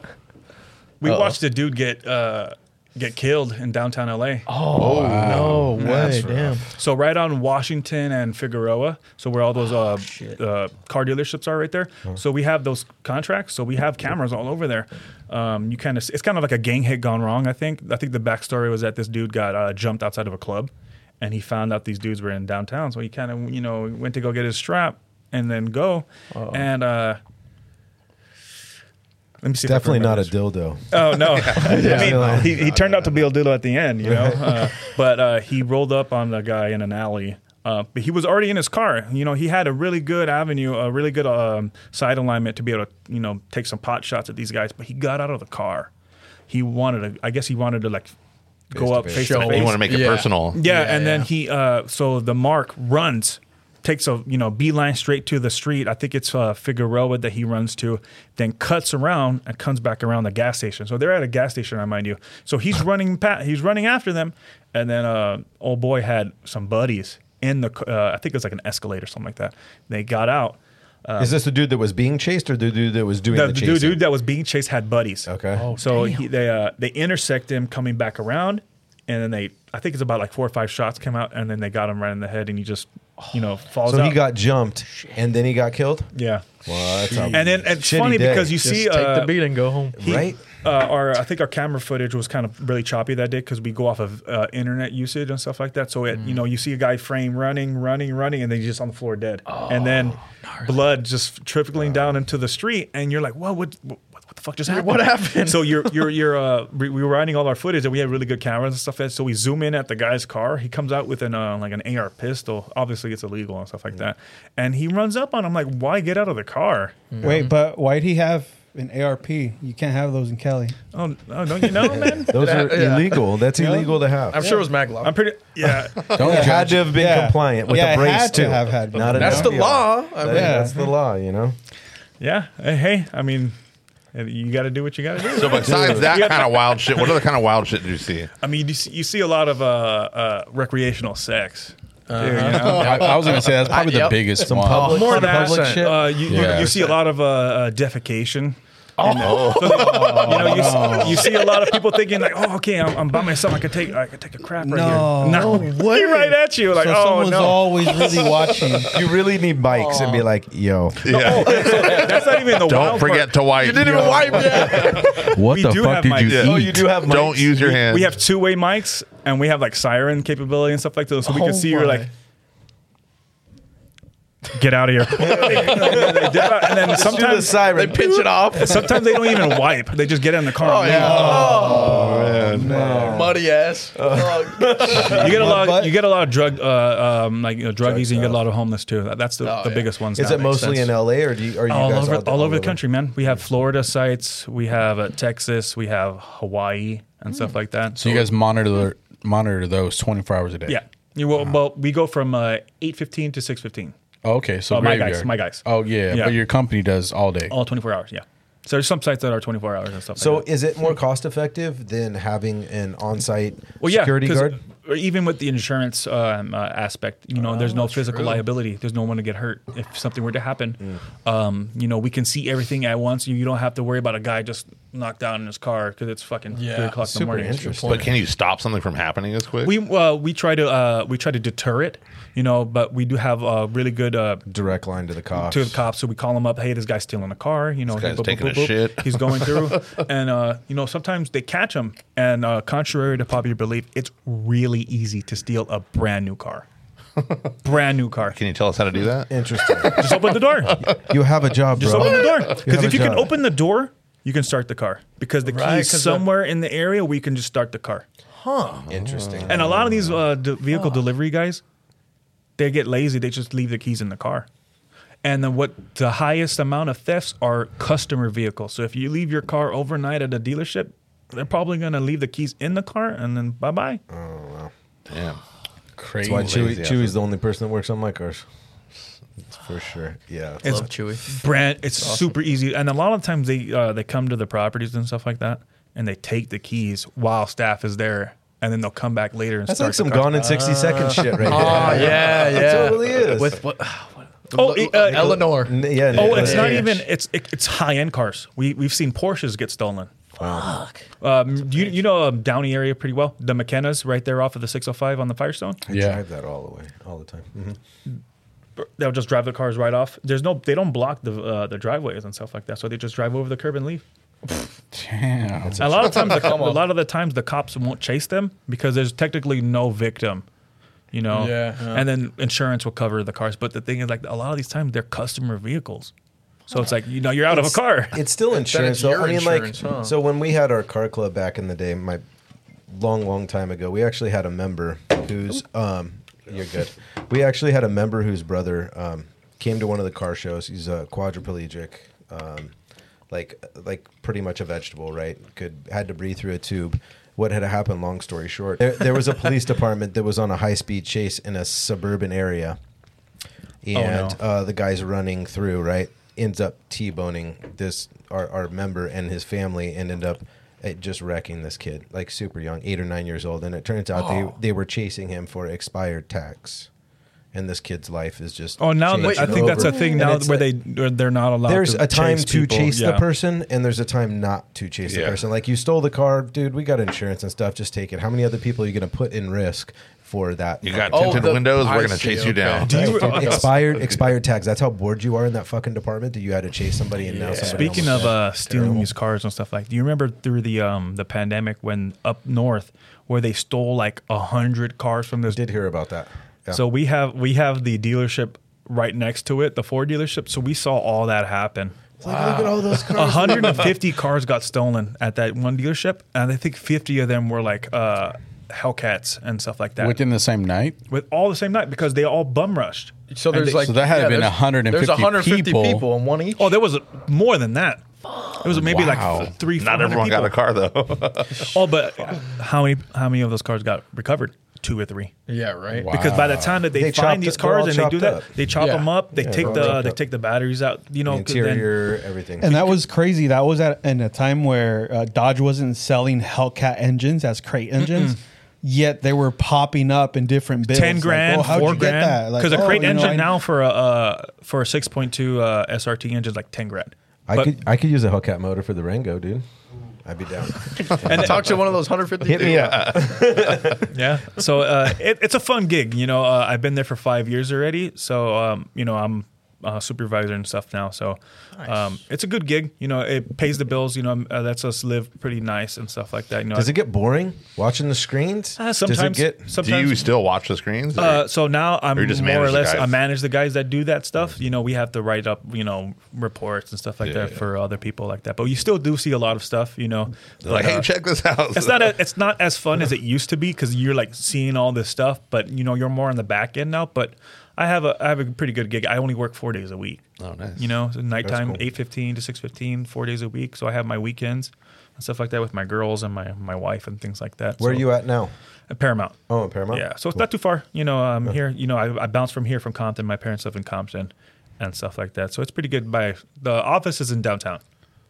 we watched a dude get uh, get killed in downtown LA. oh no way! That's Damn. So right on Washington and Figueroa, so where all those uh, uh, car dealerships are right there. So we have those contracts. So we have cameras all over there. Um, you kind of it's kind of like a gang hit gone wrong. I think. I think the backstory was that this dude got uh, jumped outside of a club, and he found out these dudes were in downtown. So he kind of you know went to go get his strap and then go. And uh, let me see. if I Definitely not remember a this. dildo. Oh no! I mean, he, he turned out to be a dildo at the end, you know. Uh, but uh, he rolled up on the guy in an alley. Uh, but he was already in his car. You know, he had a really good avenue, a really good um, side alignment to be able to, you know, take some pot shots at these guys. But he got out of the car. He wanted to. I guess he wanted to like go up Face-to-face. face to Show. face. You want to make it Yeah. personal. Yeah, Yeah, and then he uh so the mark runs, takes a you know beeline straight to the street. I think it's uh, Figueroa that he runs to, then cuts around and comes back around the gas station. So they're at a gas station, I mind you. So he's running pa- he's running after them, and then uh old boy had some buddies in the uh, I think it was like an Escalade or something like that. They got out. Is this the dude that was being chased or the dude that was doing The, the, the chasing? dude, dude that was being chased had buddies. Okay. Oh, so he, they uh, they intersect him coming back around, and then they I think it's about like four or five shots come out, and then they got him right in the head, and he just you know falls so out. he got jumped and then he got killed. yeah. Well, that's a And then it's shitty funny day. because you Just see take uh, the beat and go home. he- Right? Uh, our I think our camera footage was kind of really choppy that day because we go off of uh, internet usage and stuff like that. So it, you know you see a guy frame running, running, running, and then he's just on the floor dead, and then blood just trickling down into the street, and you're like, "Whoa, what, what, what the fuck just happened? What happened? So you're you're you're uh we, we were writing all our footage and we had really good cameras and stuff. Like that. So we zoom in at the guy's car. He comes out with an uh, like an AR pistol. Obviously, it's illegal and stuff like that. And he runs up on him like, "Why get out of the car?" Wait, but why'd he have in ARP. You can't have those in Cali. Oh, oh don't you know, man? Those are Yeah. illegal. That's illegal to have. I'm sure it was Maglock. I'm pretty. Yeah. Don't it had to have been Yeah. compliant with Yeah, the brace had to too. have had- Not an That's the law. I That- mean, That's the law. You know. Yeah. Hey, hey, I mean, you got to do what you got to do. So besides that kind of wild shit, what other kind of wild shit did you see? I mean, you see, you see a lot of uh, uh, recreational sex. Uh-huh. You know? I, I was gonna say that's probably the Yep. biggest one. public- More than that, public shit. uh, you, you- Yeah. you see a lot of uh, uh, defecation. Oh, you know, you, see, oh. you see a lot of people thinking like, "Oh, okay, I'm, I'm by myself. I could take, I could take a crap right No. here." No, way. right at you, like, so "Oh someone's no." always really watching. You really need bikes and be like, yo. Yeah. Oh, that's not even the Don't wild forget part. to wipe. You didn't even wipe yet. What We the do fuck have did mics. you Yeah. eat? Oh, you do have. Mics. Don't mics? use your hands. We have two-way mics, and we have like siren capability and stuff like that, so we Oh can see you're like. Get out of here! and then Do the sometimes siren. they pitch it off. sometimes they don't even wipe; they just get in the car. Oh and leave. yeah. Muddy ass. Oh, You get a lot. butt? You get a lot of drug, uh, um, like you know, druggies, and you get a lot of homeless too. That- That's the, Oh, the yeah. biggest ones. Is now. it mostly sense. in LA or do you, are you all guys over all, all over the country, man? We have Florida sites, we have uh, Texas, we have Hawaii and stuff like that. So you guys monitor monitor those twenty four hours a day. yeah. You will, well, we go from uh, eight fifteen to six fifteen, Oh, okay. So Oh, my graveyard. guys, my guys. Oh yeah, Yeah. but your company does all day. all twenty four hours. Yeah. So there's some sites that are twenty four hours and stuff. So like that. is it more cost effective than having an on-site well, yeah, security 'cause- guard? Or even with the insurance um, uh, aspect, you know, there's no physical liability. There's no one to get hurt if something were to happen. Um, you know, we can see everything at once. You don't have to worry about a guy just knocked down in his car because it's fucking Yeah, three o'clock in the super morning. interesting. But can you stop something from happening as quick? We uh, we try to uh, we try to deter it, you know, but we do have a really good uh, Direct line to the cops. to the cops. So we call them up. Hey, this guy's stealing a car. You know, This guy's boop, boop, taking boop, a boop. shit. He's going through, and uh, you know, sometimes they catch him. And uh, contrary to popular belief, it's really easy to steal a brand new car. brand new car. can you tell us how to do that? Interesting. Just open the door. you have a job, Just bro. open the door. have Because a if you can job. open the door, you can start the car. Because the key Right, is 'cause the- somewhere in the area where you can just start the car. Huh. Interesting. And a lot of these uh, de- vehicle delivery guys, they get lazy. They just leave the keys in the car. And then what the highest amount of thefts are customer vehicles. So if you leave your car overnight at a dealership, they're probably going to leave the keys in the car and then bye bye. Damn. Crazy. That's why Chewy, lazy Chewy's the only person that works on my cars. It's for sure. Yeah. It's Love Chewy. brand. It's super easy. And a lot of times they uh, they come to the properties and stuff like that, and they take the keys while staff is there, and then they'll come back later and That's start like some the gone in 60 seconds shit right Oh there. yeah, It yeah. totally is. With what? Oh, uh, Eleanor. Yeah. Oh, Nick- it's not even. It's it, it's high end cars. We we've seen Porsches get stolen. Fuck. Um, you you know um, Downey area pretty well. The McKenna's right there off of the 605 on the Firestone. I Yeah. drive that all the way, all the time. hmm They'll just drive the cars right off. There's no. They don't block the uh, the driveways and stuff like that. So they just drive over the curb and leave. Damn. A lot of times, the, a lot of the times, the cops won't chase them because there's technically no victim. You know, Yeah, yeah. and then insurance will cover the cars. But the thing is, like a lot of these times, they're customer vehicles. So it's like you know you're out of a car. It's still insurance. it's though. your I mean, insurance, like, huh? so when we had our car club back in the day, my long, long time ago, we actually had a member who's, um, you're good. We actually had a member whose brother um, came to one of the car shows. He's a quadriplegic, um, like, like pretty much a vegetable, right? Could had to breathe through a tube. What had happened? Long story short, there, there was a police department that was on a high speed chase in a suburban area and no. uh, the guy's running through right ends up t-boning this our, our member and his family and end up uh, just wrecking this kid like super young eight or nine years old. And it turns out they, they were chasing him for expired tax. And this kid's life is just Oh, now changing I think that's a thing now where like- they where they're not allowed. there's to a time chase to people. chase the person and there's a time not to chase the person. Like you stole the car dude we got insurance and stuff just take it. How many other people are you going to put in risk for that You got Oh, tinted the- windows. I We're gonna see, chase you okay. down. Do you- Dude, expired expired tags. That's how bored you are in that fucking department that you had to chase somebody and now somebody Speaking almost of uh, stealing Terrible. these cars and stuff like, do you remember through the um the pandemic when up north where they stole like a hundred cars from this? did hear about that. Yeah. So we have we have the dealership right next to it, the Ford dealership. So we saw all that happen. It's like, look at all those cars. 150 cars got stolen at that one dealership, and I think 50 of them were like uh, Hellcats and stuff like that. Within the same night. with all the same night because they all bum rushed. So there's they- like So that had yeah, been 150 There's 150 people. people, and one each. Oh, there was more than that. It was maybe Wow. like three. Not 400 everyone got a car though. Oh, but how many how many of those cars got recovered? Two or three. Yeah, right. Wow. Because by the time that they, They find these it- they're all cars and they do chopped that, up. they chop Yeah. them up. They Yeah, take the chopped they up. take the batteries out. You know, The 'cause then- interior, everything. And that was crazy. That was at in a time where uh, Dodge wasn't selling Hellcat engines as crate engines, yet they were popping up in different bills. ten grand, oh, how'd four you get that? grand. Like, Because a oh, crate you know, engine I- now for a uh, for a six point two uh, SRT engine is like ten grand. I But- could I could use a Hellcat motor for the Rango, dude. I'd be down. and talk to one of those 150. Hit me up. yeah. So uh, it, it's a fun gig. You know, uh, I've been there for five years already. So um, you know, I'm a supervisor and stuff now. So um, it's a good gig. You know, it pays the bills. You know, uh, lets us live pretty nice and stuff like that. You know, Does it get boring watching the screens? Uh, Does sometimes. it get? Do you still watch the screens? or- Uh, so now I'm Or just more or less guys? I manage the guys that do that stuff. You know, we have to write up you know reports and stuff like Yeah, that yeah. for other people like that. But you still do see a lot of stuff. You know, They're like, hey, uh, check this out. it's not a, it's not as fun as it used to be because you're like seeing all this stuff. But you know, you're more on the back end now. But I have a I have a pretty good gig. I only work four days a week. oh, nice. You know, so nighttime cool. eight fifteen to six fifteen, four days a week. So I have my weekends and stuff like that with my girls and my my wife and things like that. Where So- are you at now? at Paramount. Oh, in Paramount. Yeah, so it's not too far. You know, um, here, you know, I, I bounced from here from Compton. My parents live in Compton, and stuff like that. So it's pretty good. By the office is in downtown.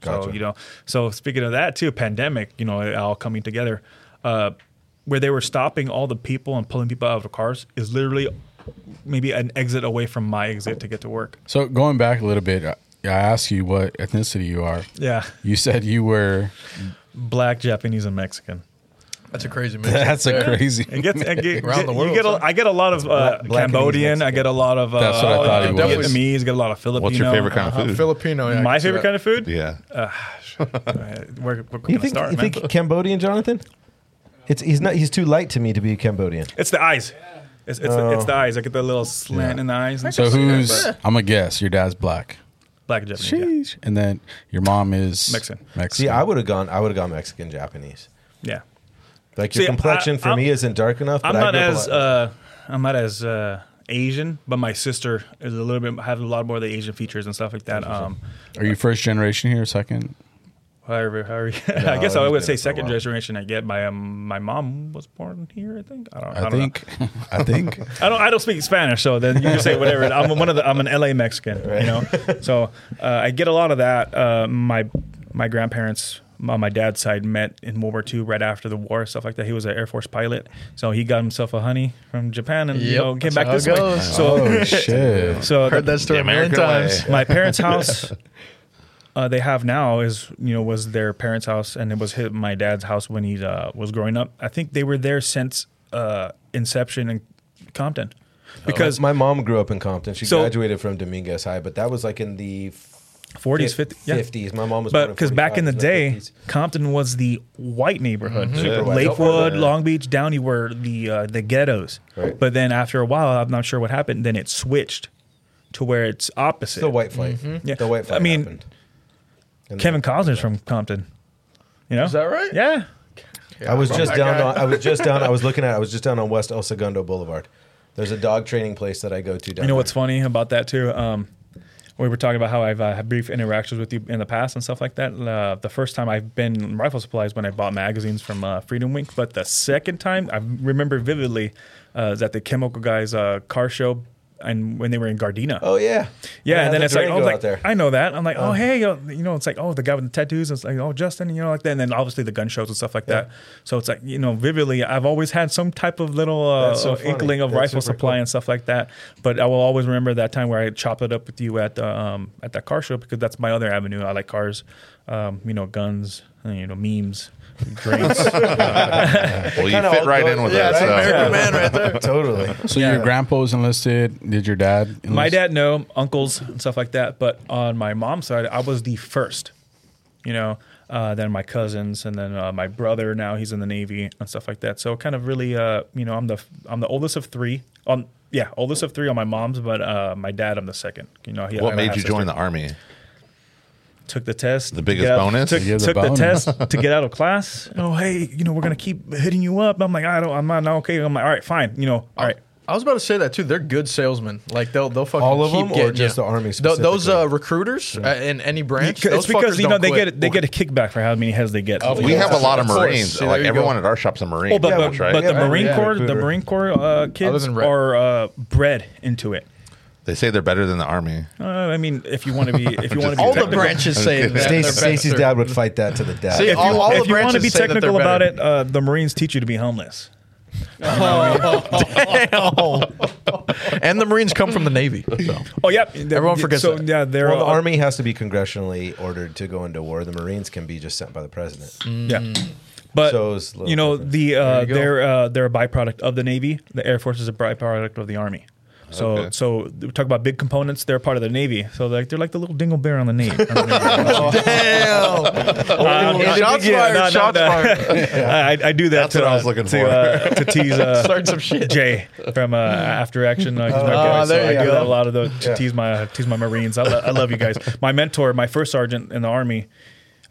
Gotcha. So you know, so speaking of that too, pandemic, you know, all coming together. Uh, where they were stopping all the people and pulling people out of the cars is literally maybe an exit away from my exit to get to work. So going back a little bit, I I asked you what ethnicity you are. Yeah, You said you were. black, Japanese, and Mexican. That's a crazy mix. That's a crazy. It gets, I get, Around the you world, get a. I get a lot of uh, Black- Black Cambodian. I get a lot of uh, That's what I thought he was. Vietnamese. Get a lot of Filipino. What's your favorite kind of Uh, food? Filipino. Yeah, My favorite kind of food? Yeah. Where, where can You I think? start, you man? think Cambodian, Jonathan? It's he's not. He's too light to me to be Cambodian. It's the eyes. It's, it's, the, Oh. it's the eyes. I get the little slant in the eyes. And So stuff. who's? I'm gonna guess. Your dad's black. black and Japanese? Sheesh. And then your mom is Mexican. Mexican. See, I would have gone. I would have gone Mexican, Japanese. Yeah. yeah. Like your See, complexion I- for I'm- me isn't dark enough. But I'm I not grew up a as lot- uh, I'm not as uh, Asian, but my sister is a little bit have a lot more of the Asian features and stuff like that. Um, Are you first generation here? Second? However, however, I guess I would say here for a second generation. I get my um, my mom was born here. I think. I don't. I, I, don't know. think. I think. I don't. I don't speak Spanish, so then you can say whatever. I'm one of the. I'm an LA Mexican, you know. So uh, I get a lot of that. Uh, my my grandparents on my dad's side met in World War II, right after the war, stuff like that. He was an Air Force pilot, so he got himself a honey from Japan and you know came back how this it way. So Oh shit! so Heard the- that story The a American times. my parents' house uh, they have now is you know was their parents' house and it was his, my dad's house when he uh, was growing up. I think they were there since uh, inception in Compton because my mom grew up in Compton. She So- graduated from Dominguez High, but that was like in the 40s, 50s, yeah. 50s. My mom was But born in because back in the 45, day, 50s. Compton was the white neighborhood. Super white. Lakewood, Yeah. Long Beach, Downey were the uh, the ghettos. Right. But then after a while, I'm not sure what happened. Then it switched to where it's opposite. the white flight. Yeah. The white flight I mean, happened. And Kevin then- Costner's from Compton. You know, Is that right? Yeah. I was just down. guy. On, I was just down. I was looking at. I was just down on West El Segundo Boulevard. There's a dog training place that I go to. Down You know there. what's funny about that too? Um, we were talking about how I've uh, had brief interactions with you in the past and stuff like that. Uh, the first time I've been in rifle supplies when I bought magazines from uh, Freedom Wing, but the second time I remember vividly uh, is at the Chemical Guys uh, car show, and when they were in Gardena. Oh yeah. Yeah, and then the it's like, oh, like. I know that. I'm like, oh, hey, uh, you know, it's like, oh, the guy with the tattoos. It's like, oh, Justin, you know, like that. And then obviously the gun shows and stuff like that. So it's like, you know, vividly, I've always had some type of little uh, so inkling of That's rifle supply cool. and stuff like that. But I will always remember that time where I chopped it up with you at the um, at that car show because that's my other avenue. I like cars, um, you know, guns, you know, memes, drinks. Well, you fit right go- in with Yeah, that it's an stuff. American man right there. totally. So your grandpa's enlisted. Did your dad? Enlist? My dad, no, uncles and stuff like that. But on my mom's side, I was the first. You know, uh, then my cousins, and then uh, my brother. Now he's in the Navy and stuff like that. So kind of really, uh, you know, I'm the I'm the oldest of three. On yeah, oldest of three on my mom's, but uh, my dad, I'm the second. You know, he, What I made you sister. join the army? Took the test. The biggest out- bonus? Took, You the took the bonus. test to get out of class. Oh, hey, you know, we're gonna keep hitting you up. I'm like, I don't, I'm not not okay. I'm like, all right, fine. You know, all right, I was about to say that too. They're good salesmen. Like they'll they'll fucking All of keep them, or just you. the Army Tho- those uh, specifically? recruiters uh, in any branch. it's because you know they quit. get they get a kickback for how many heads they get. We have a lot of Of. Marines. See, like everyone go. at our shop's a Marine. Oh, but, pretty but, much, right? but the Marine yeah, Corps, the. Marine Corps uh, kids are uh, bred into it. They say they're better than the Army. Uh, I mean, if you want to be, if you want to be all the branches say that. Stacy- they're Stacy's dad would fight that to the death. See, if you, all- all if the you want to be say that they're technical about it, uh, the Marines teach you to be homeless. and the Marines come from the Navy. So. Oh yeah, Everyone forgets So that. yeah, they're well, the uh, Army has to be congressionally ordered to go into war. The Marines can be just sent by the president. Yeah. But So it's a little you know different. the uh, you they're uh, they're a byproduct of the Navy. The Air Force is a byproduct of the Army. So Okay. so we talk about big components. They're part of the Navy. So like they're like the little dingle bear on the Navy. on the Navy. Damn. Uh, shots yeah, fired. no, no, shots no. fired. I, I do that That's to, what I uh, was looking to, for. uh, to tease uh, Start some shit. Jay from uh, After Action. Uh, he's my Oh, guy, so there I you do go. that a lot of the to Yeah. tease my tease my Marines. I, lo- I love you guys. My mentor, my first sergeant in the Army,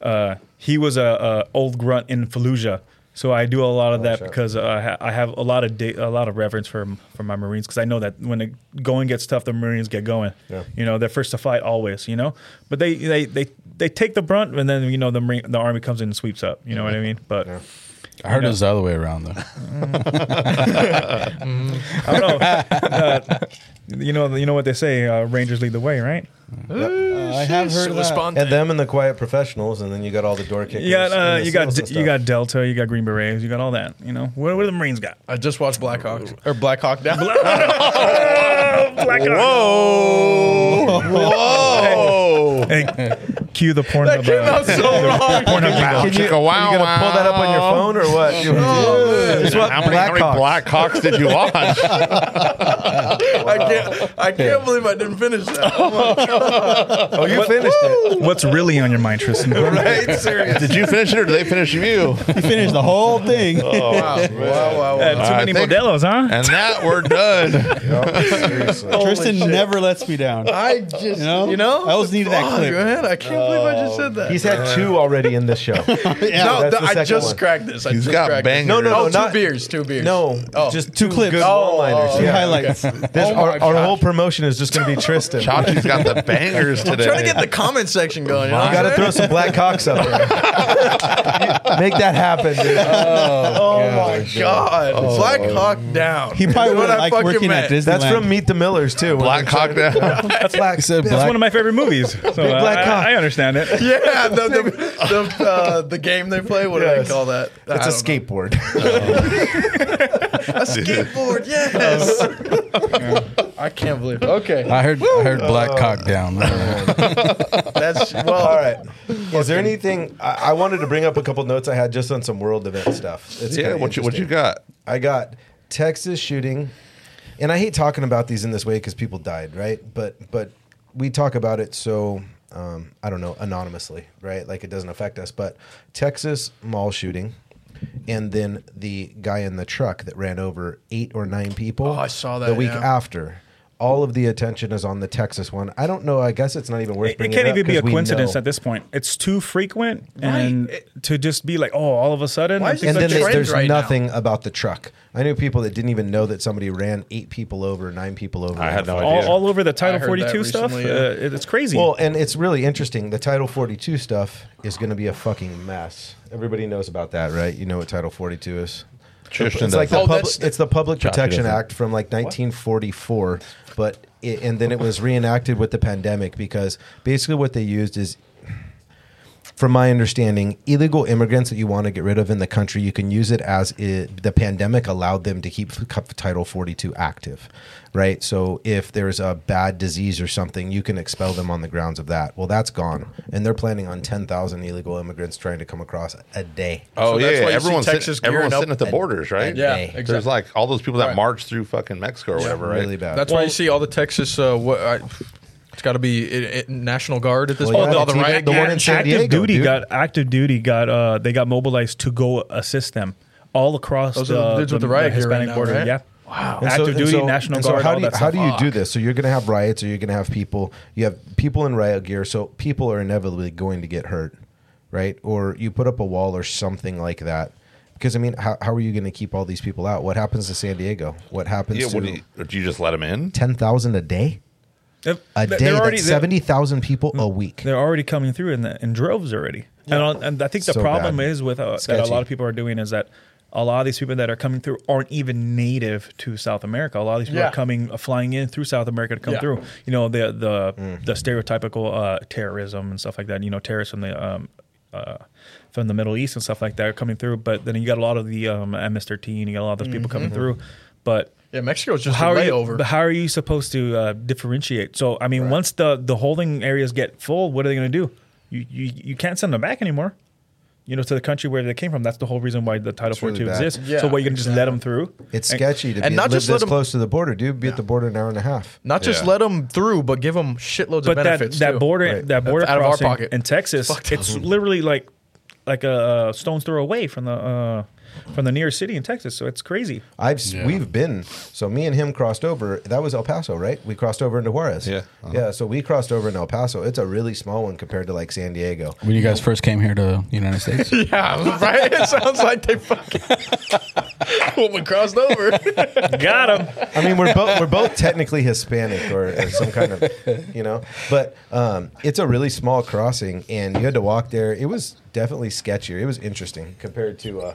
uh, he was a, a old grunt in Fallujah. So I do a lot of oh, that shit. because I ha- I have a lot of da- a lot of reverence for for my Marines because I know that when the going gets tough, the Marines get going. Yeah. You know, they're first to fight always. You know, but they they they, they take the brunt, and then you know the Marine, the Army comes in and sweeps up. You know what I mean? But Yeah. I heard it was the other way around though. I don't know. Uh, you know, you know what they say. Uh, Rangers lead the way, right? I have heard of that. And them and the quiet professionals, and then you got all the door kickers. You got, uh, and the you got, SEALs and you stuff. got Delta, you got Green Berets, you got all that. You know, what, what do the Marines got? I just watched Black Hawk or Black Hawk Down. Black Whoa! Whoa! Hey, cue the porn. that came out so wrong. Wow, Can you, chicka, wow, are you gonna pull that up on your phone or what? It's what How many, how many Blackhawks- Black Hawks did you watch? I can't. I can't believe I didn't finish that. Oh Oh, you finished it. What's really on your mind, Tristan? Right? Serious. did you finish it or did they finish you? You finished the whole thing. wow! Wow! Wow! Uh, too many think- Modelos, huh? And that we're done. Seriously. Tristan never lets me down. I just, You know? you know, I always needed that Fuck, clip. Man, I can't believe I just said that. He's had two already in this show. no, that's th- the I just one. cracked this. I He's just got cracked bangers. No, no, no, Oh, two not beers. Two beers. No, Oh. just two clips. good Oh, one-liners. oh, Two yeah. highlights. This, Oh our, our whole promotion is just going to be Tristan. You Chachi's got the bangers today. I'm Trying to get the comment section going. You, know what got to throw some black cocks up there. Make that happen, dude. Oh my god! Black Hawk down. He probably Is would what like working meant. at Disneyland. That's from Meet the Millers too. Black they're Hawk down. That's black. He said That's black. one of my favorite movies. So uh, black I, cock. I understand it. Yeah, the the, the, uh, the game they play. What do Yes. they call that? I It's a don't know. skateboard. A skateboard. Yes. I can't believe. It. Okay, I heard I heard black cock down. that's well. All right. Is there anything I, I wanted to bring up a couple notes I had just on some world event stuff? It's Yeah, what you what you got? I got Texas shooting, and I hate talking about these in this way because people died, right? But but we talk about it so um, I don't know anonymously, right? Like it doesn't affect us. But Texas mall shooting, and then the guy in the truck that ran over eight or nine people. Oh, I saw that, the week yeah. after. All of the attention is on the Texas one. I don't know. I guess it's not even worth It, it bringing can't up even be a coincidence know. at this point. It's too frequent, and Right. to just be like, oh, all of a sudden, Why and is things and It's then a like they- there's right now. nothing about the truck. I knew people that didn't even know that somebody ran eight people over, nine people over. I had no phone. all, idea. all over the Title 42 stuff. recently, yeah. uh, it's crazy. Well, and it's really interesting. The Title 42 stuff is going to be a fucking mess. Everybody knows about that, right? You know what Title 42 is. Tristan It's like the Oh, public, it's the Public Protection. Act from like 1944, but it, and then it was reenacted with the pandemic because basically what they used is from my understanding, illegal immigrants that you want to get rid of in the country, you can use it as it, the pandemic allowed them to keep Title 42 active, right? So if there's a bad disease or something, you can expel them on the grounds of that. Well, that's gone. And they're planning on 10,000 illegal immigrants trying to come across a day. Oh So that's yeah, why you everyone's Texas sitting, everyone's sitting at the borders, right? Yeah, day. exactly. There's like all those people that Right. march through fucking Mexico or whatever, right? Really bad. That's why you see all the Texas. Uh, what, I, it's got to be it, it, National Guard at this Well, point. yeah, all the it's even riot the one in gangs. San active duty dude. got active duty got uh they got mobilized to go assist them all across Those are the, the dudes with the riot gear right Hispanic now, border. right? Yeah. Wow. And Active and duty, so- National and so Guard, how all do you, that how stuff. do you do this? So you're going to have riots, or you're going to have people. You have people in riot gear, so people are inevitably going to get hurt, right? Or you put up a wall or something like that. Because I mean, how, how are you going to keep all these people out? What happens to San Diego? What happens Yeah, to what do you, do you just let them in? ten thousand a day? They're- A day, already- that's seventy thousand people a week. They're already coming through in the, in droves already. And, and I think the So problem bad. is with uh, that a lot of people are doing is that a lot of these people that are coming through aren't even native to South America. A lot of these people Yeah. are coming uh, flying in through South America to come Yeah. through. You know the the Mm. the stereotypical uh, terrorism and stuff like that. You know terrorists from the um, uh, from the Middle East and stuff like that are coming through. But then you got a lot of the um, MS-13. You got a lot of those people Mm-hmm. coming through. But Yeah, Mexico's just how a are you, layover. but how are you supposed to uh, differentiate? So I mean, once the the holding areas get full, what are they going to do? You, you you can't send them back anymore. You know, to the country where they came from. That's the whole reason why the Title It's really 42 bad. exists. Yeah, so what, you're going to just let them through? It's And- sketchy to and be not just let this 'em- close to the border, dude. Be at the border an hour and a half. Not just Yeah. let them through, but give them shitloads But of that benefits. that too. border Right. that border Out of our crossing pocket. in Texas, it's literally like like a, uh stone's throw away from the uh, from the nearest city in Texas. So it's crazy. I've s Yeah. we've been so me and him crossed over. That was El Paso, right? We crossed over into Juarez. Yeah. Uh-huh. yeah. So we crossed over in El Paso. It's a really small one compared to like San Diego. When you guys first came here to the United States, yeah, right. It sounds like they fucking when we crossed over. Got him. I mean, we're both we're both technically Hispanic or, or some kind of, you know, but um, it's a really small crossing, and you had to walk there. It was definitely sketchier. It was interesting compared to. Uh,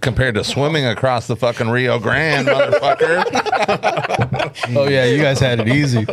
Compared to swimming across the fucking Rio Grande, motherfucker. oh yeah, you guys had it easy.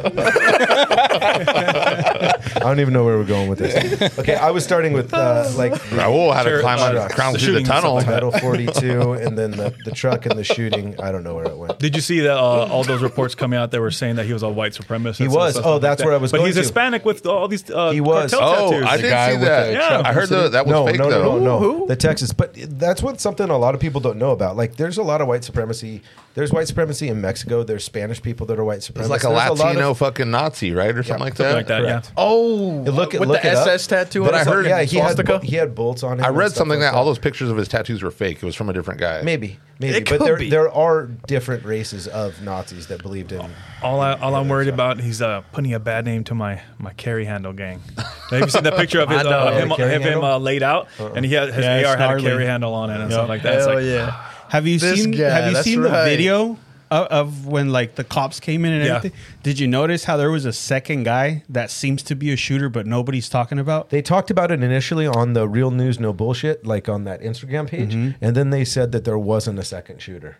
I don't even know where we're going with this. Okay, I was starting with uh, like Raul had to climb on, climb the through the shooting and stuff tunnel. like that. Title Forty Two, and then the, the truck and the shooting. I don't know where it went. Did you see that uh, all those reports coming out that were saying that he was a white supremacist? He was. stuff Oh, like that's that. where I was But going he's to. Hispanic with all these uh, He was. cartel Oh, tattoos. I didn't see that. Yeah. I heard the, that was no, fake no, though. no, no, no. The Texas, but that's what something a lot of people don't know about. Like, there's a lot of white supremacy. There's white supremacy in Mexico. There's Spanish people that are white supremacists. It's like a There's lot Latino of- fucking Nazi, right, or something like something that. like that. Correct. Yeah. Oh, Look at with look the it up. SS tattoo. But on I heard, yeah, he had he had bolts on him. I read something like that all those pictures of his tattoos were fake. It was from a different guy. maybe maybe, It but could there be. there are different races of Nazis that believed in. All, I, all I'm worried about, he's uh, putting a bad name to my my carry handle gang. Have you seen the picture of his, uh, him, Carry him uh, laid out, and he had, his Yeah, AR had a carry handle on it and stuff like that. It's Hell like, yeah. Have you This seen guy, Have you that's seen right. the video of, of when like the cops came in and Yeah. everything? Did you notice how there was a second guy that seems to be a shooter, but nobody's talking about? They talked about it initially on the Real News No Bullshit, like on that Instagram page, Mm-hmm. and then they said that there wasn't a second shooter.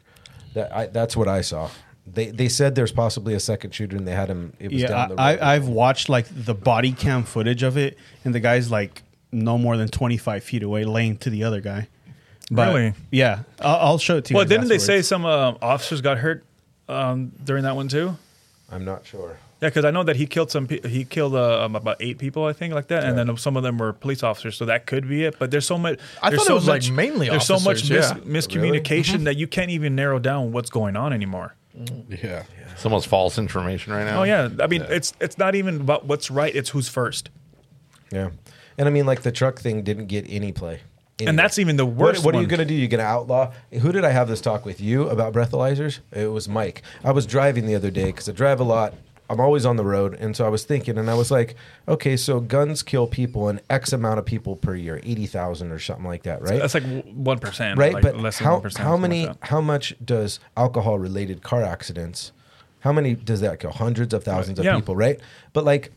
That I, that's what I saw. They they said there's possibly a second shooter, and they had him. It was Yeah, down the I, road. I, I've watched like the body cam footage of it, and the guy's like no more than twenty five feet away, laying to the other guy. But, Really? Yeah, I'll, I'll show it to you. well, didn't they say some uh, officers got hurt um, during that one too? I'm not sure. Yeah, because I know that he killed some. Pe- he killed uh, um, about eight people, I think, like that, and then some of them were police officers. So that could be it. But there's so much. I there's thought it so was, like, mainly There's so much mis- yeah. miscommunication that you can't even narrow down what's going on anymore. Yeah. It's almost false information right now. Oh yeah, I mean it's it's not even about what's right; it's who's first. Yeah, and I mean, like the truck thing didn't get any play, And that's even the worst. what are you going to do? You're going to outlaw? Who did I have this talk with? You about breathalyzers? It was Mike. I was driving the other day because I drive a lot. I'm always on the road, and so I was thinking, and I was like, okay, so guns kill people, and X amount of people per year, eighty thousand or something like that, right? That's like one percent, right? Like but less than how 1%, how many like how much does alcohol related car accidents? How many does that kill? Hundreds of thousands of Yeah. people, right? But like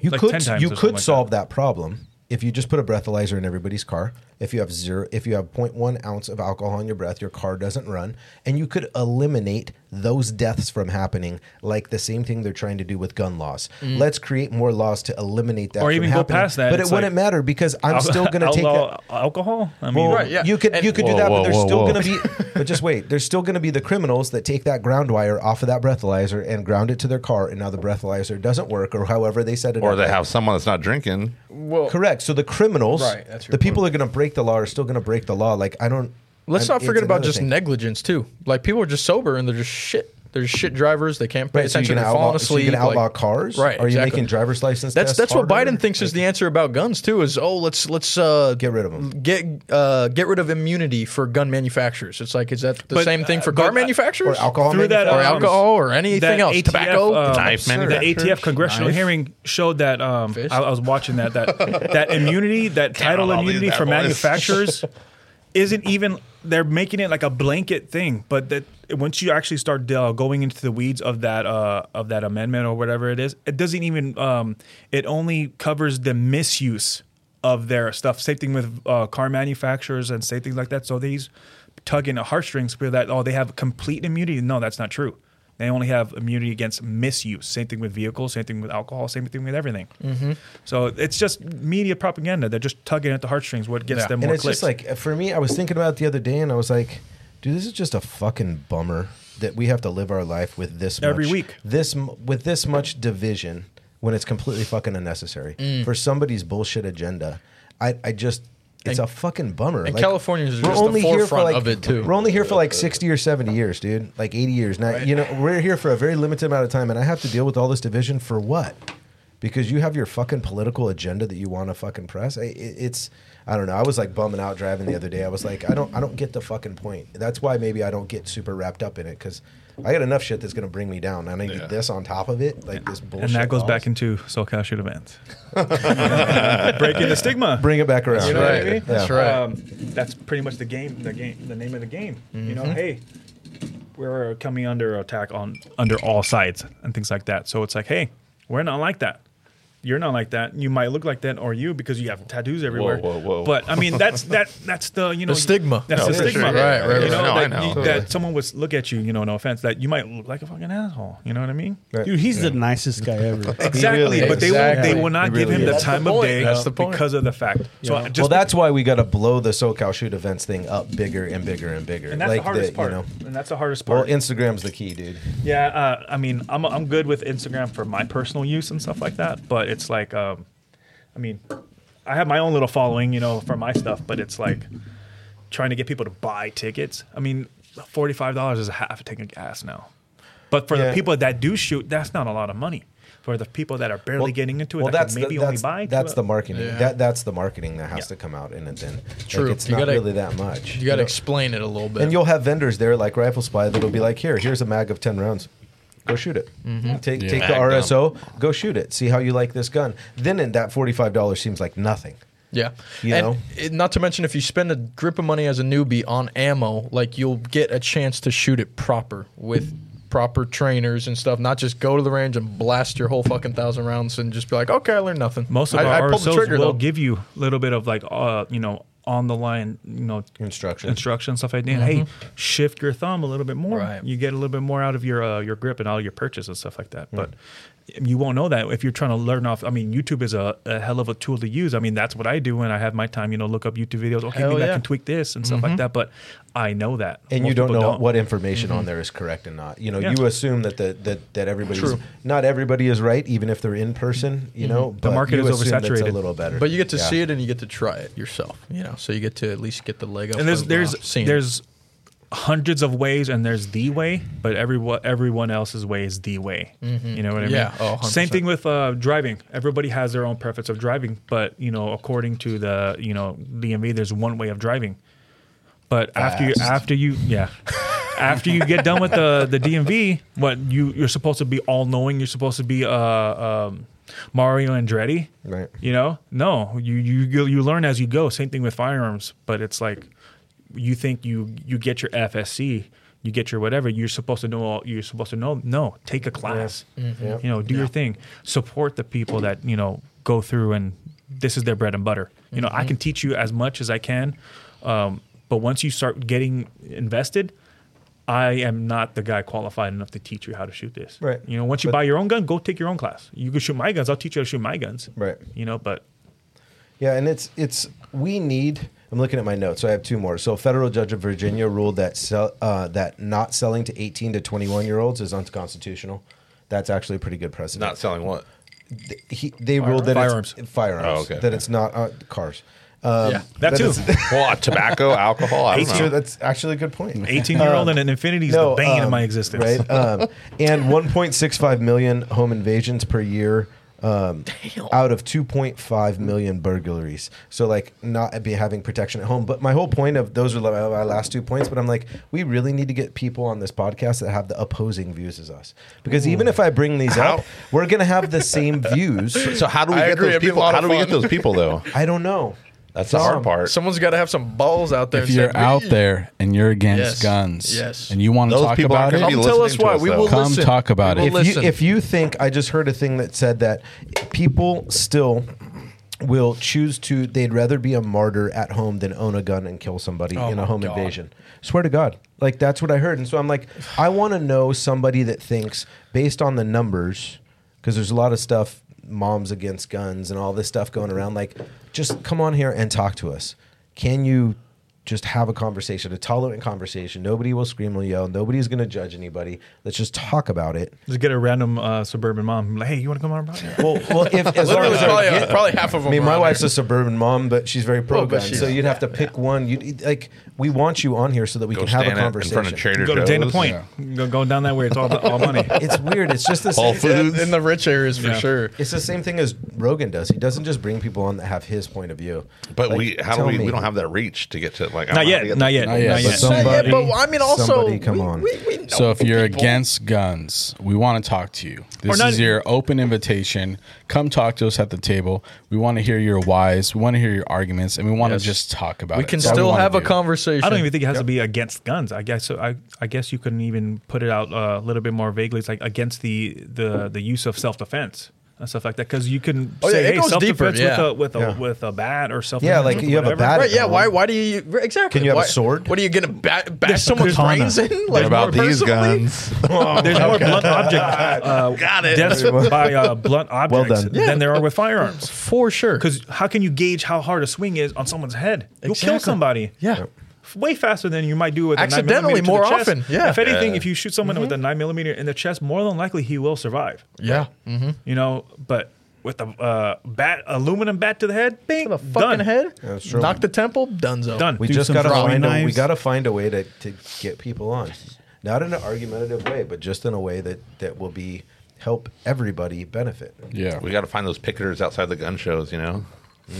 you Like could you could solve that. that. problem if you just put a breathalyzer in everybody's car. If you have zero, if you have 0.1 ounce of alcohol in your breath, your car doesn't run, and you could eliminate those deaths from happening. Like the same thing they're trying to do with gun laws. Let's create more laws to eliminate that, Mm. Or from even go happening. past that, But it it's wouldn't like- matter because I'm still going to take that. alcohol. I mean, Well, Right, yeah. you could And- you could Whoa, do that, whoa, but there's whoa, still going to be. But just wait, there's still going to be the criminals that take that ground wire off of that breathalyzer and ground it to their car, and now the breathalyzer doesn't work, or however they set it Or up. they have someone that's not drinking. Well, correct. So the criminals, Right, that's your the people that are going to break the law, are still going to break the law. Like I don't. Let's I'm- not forget about just thing. negligence too. Like people are just sober and they're just shit. They're shit drivers. They can't pay Right, so you're attention. going to They're falling outlaw, so asleep. you're gonna outlaw like- cars, Right, Are you exactly. making driver's license? That's tests that's what? Biden thinks is the answer about guns too. Is oh let's let's uh, Get rid of 'em. Get uh, get rid of immunity for gun manufacturers. It's like is that the But, same thing uh, for but, car manufacturers or alcohol, Through that, or um, alcohol or anything else? ATF, Tobacco. um, Knife the? ATF congressional Knife. hearing showed that um, I, I was watching that that that immunity, that title all these immunity bad for boys. manufacturers isn't even they're making it like a blanket thing but that once you actually start uh, going into the weeds of that uh, of that amendment or whatever it is it doesn't even um, it only covers the misuse of their stuff same thing with uh, car manufacturers and say things like that so these tugging at heartstrings for that oh they have complete immunity no that's not true they only have immunity against misuse. Same thing with vehicles. Same thing with alcohol. Same thing with everything. Mm-hmm. So it's just media propaganda. They're just tugging at the heartstrings. What gets Yeah. them and it's clicks. just like for me, I was thinking about it the other day, and I was like, dude, this is just a fucking bummer that we have to live our life with this Every much, week. this m- with this much division when it's completely fucking unnecessary Mm. for somebody's bullshit agenda. I, I just. It's And- a fucking bummer. and California is we're just the only here for forefront like of it, too. we're only here for like sixty or seventy years, dude. Like eighty years. Now you know we're here for a very limited amount of time, and I have to deal with all this division for what? Because you have your fucking political agenda that you want to fucking press. I- it- It's I don't know. I was like bumming out driving the other day. I was like, I don't I don't get the fucking point. That's why maybe I don't get super wrapped up in it because I got enough shit that's gonna bring me down. And I need Yeah. this on top of it, like this bullshit. and that goes laws. back into SoCal shoot events. Breaking the stigma. bring it back around. You know what I mean? That's right. Um, that's pretty much the game. The game. The name of the game. You know, hey, we're coming under attack on under all sides and things like that. So it's like, hey, we're not like that. You're not like that. You might look like that, or you because you have tattoos everywhere. whoa, whoa. whoa. But I mean, that's that. That's the you know The stigma. That's No, the stigma, sure. Right, right, You know, right. No, I that, know. you- that someone would look at you. You know, no offense, that you might look like a fucking asshole. You know what I mean? Right. Dude, he's the nicest guy ever. Exactly, really but they will, Exactly. they will not He give really him the is. time the of day That's the point. because of the fact. So Yeah. just well, that's why we got to blow the SoCal shoot events thing up bigger and bigger and bigger. and that's like the hardest you part. know. And that's the hardest part. Well. Instagram's the key, dude. yeah, uh, I mean, I'm I'm good with Instagram for my personal use and stuff like that. But it's like, um, I mean, I have my own little following, you know, for my stuff. But it's like trying to get people to buy tickets. I mean, forty five dollars is a half a tank of gas now. But for Yeah. the people that do shoot, that's not a lot of money. For the people that are barely getting into it, that can maybe the, only buy. that's the marketing. Yeah. That that's the marketing that has Yeah. to come out in it. Then True. Like, it's You not gotta- really that much. You got to know? explain it a little bit. and you'll have vendors there like Rifle Supply that'll be like, "Here, here's a mag of ten rounds. Go shoot it. Mm-hmm. Take Yeah. take the Mag RSO. Go shoot it. See how you like this gun. Then in that forty five dollars seems like nothing. Yeah, You and know? it- not to mention if you spend a grip of money as a newbie on ammo, like you'll get a chance to shoot it proper with proper trainers and stuff. Not just go to the range and blast your whole fucking thousand rounds and just be like, okay, I learned nothing. Most of I, our I pulled the RSOs trigger will though. give you a little bit of like, uh, you know, on the line, you know, Instruction. instruction stuff like that. Hey, shift your thumb a little bit more. Right. You get a little bit more out of your uh, your grip and all your purchase and stuff like that. But you won't know that if you're trying to learn off. I mean, YouTube is a, a hell of a tool to use. I mean, that's what I do when I have my time. You know, look up YouTube videos. Okay, Hell maybe I can tweak this and stuff like mm-hmm. that. But I know that, and Most you don't people know what information on mm-hmm. there is correct and not. You know, Yeah. you assume that the, that that everybody's True. not everybody is right, even if they're in person. You mm-hmm. know, The but market you is assume that's oversaturated. A little better, But you get to Yeah. see it and you get to try it yourself. You know, so you get to at least get the leg up. and there's uh, there's seeing there's hundreds of ways and there's the way but everyone everyone else's way is the way. You know what i mean? Yeah. Oh, same thing with uh, driving. Everybody has their own preference of driving but you know according to the you know dmv there's one way of driving. But after you after you yeah. After you get done with the the dmv what you you're supposed to be all knowing you're supposed to be uh um mario andretti Right. you know, no, you you you learn as you go. Same thing with firearms, but it's like you think you you get your FSC, you get your whatever. You're supposed to know. all You're supposed to know. No, take a class. Yeah. You know, do your thing. Support the people that you know go through and this is their bread and butter. You know, I can teach you as much as I can, um, but once you start getting invested. I am not the guy qualified enough to teach you how to shoot this. Right. You know, once you But- buy your own gun, go take your own class. You can shoot my guns. I'll teach you how to shoot my guns. Right. You know, but Yeah, and it's it's we need. I'm looking at my notes, so I have two more. So, a federal judge of Virginia ruled that sell, uh, that not selling to 18 to 21 year olds is unconstitutional. That's actually a pretty good precedent. Not selling what? he, they ruled that Firearms. it's firearms. Oh, okay, That it's not uh, cars. Um, Yeah. that too. it's- Well, tobacco, alcohol. I don't Sure, know. that's actually a good point. 18 year old and an infinity is the bane of um, my existence. Right. Um, and 1.65 million home invasions per year um, out of 2.5 million burglaries. So, like, not be having protection at home. But my whole point of those are my my last two points. But I'm like, we really need to get people on this podcast that have the opposing views as us. Because even if I bring these How? up, we're going to have the same views. So how do we I get agree, those it'd be a people? How do we get those people though? I don't know. That's the hard part. Someone's got to have some balls out there. if and you're say, out "Me." there and you're against Yes. guns, Yes. and you want to Those talk people about aren't it, gonna be Come tell us listening to why. us, We though. will Come listen. talk about We it. will if listen. you if you think I just heard a thing that said that people still will choose to they'd rather be a martyr at home than own a gun and kill somebody Oh in a my home God. invasion. Swear to God. Like that's what I heard. And so I'm like I want to know somebody that thinks based on the numbers because there's a lot of stuff moms against guns and all this stuff going around like just come on here and talk to us. Can you just have a conversation, a tolerant conversation. Nobody will scream or yell. Nobody's going to judge anybody. Let's just talk about it. Just get a random uh, suburban mom. Like, hey, you want to come on? Yeah. Well, well, if as long Literally, as probably, get- probably half of them. I mean, my wife's there. a suburban mom, but she's very pro Oh, gun. she's- So you'd have to pick one. You like we want you on here so that we Go can have a stand in conversation. front of Trader Go to Joe's. Dana Point. Go, go down that way. It's all, all money. it's weird. It's just the same. Foods. in the rich areas for Yeah. sure. It's the same thing as Rogan does. He doesn't just bring people on that have his point of view. But Like, we, how do we? me. We don't have that reach to get to like. I Not don't know how to yet. Not yet. Not yet, Not but yet. some- Yeah, Somebody- but I mean, also, somebody come we, on. We, we know So if you're people. against guns, we want to talk to you. This not- is your open invitation. Come talk to us at the table. We want to hear your whys. We want to hear your arguments, and we want Yes. to just talk about we it. can That's all we still have a do. conversation. I don't even think it has to be against guns. I guess. I I guess you couldn't even put it out uh, a little bit more vaguely. It's like against the the the use of self defense and stuff like that. Because you can Oh, say, it hey, goes self defense deeper, with a with a Yeah. with a bat or self. Yeah, like you have a bat Right? Yeah. Why? Why do you exactly? Can you have a sword? What are you gonna bat, bash There's a someone's katana. brains in? Like What about these personally? guns? There's more blunt object uh, Got it. deaths by uh, blunt objects well done. than there are with firearms. For sure. Because how can you gauge how hard a swing is on someone's head? You'll Exactly. kill somebody. yeah. Way faster than you might do with a 9 Accidentally millimeter to more the chest. often, yeah. If anything, Yeah. if you shoot someone with a nine millimeter in the chest, more than likely he will survive. Yeah. You know, but with a uh, bat, aluminum bat to the head, bing, The fucking done. head. That's true. Knock the temple. Donezo. Done. We Do just gotta throwing find a, we knives. gotta find a way to, to get people on, not in an argumentative way, but just in a way that that will be help everybody benefit. Yeah. We got to find those picketers outside the gun shows. You know. Do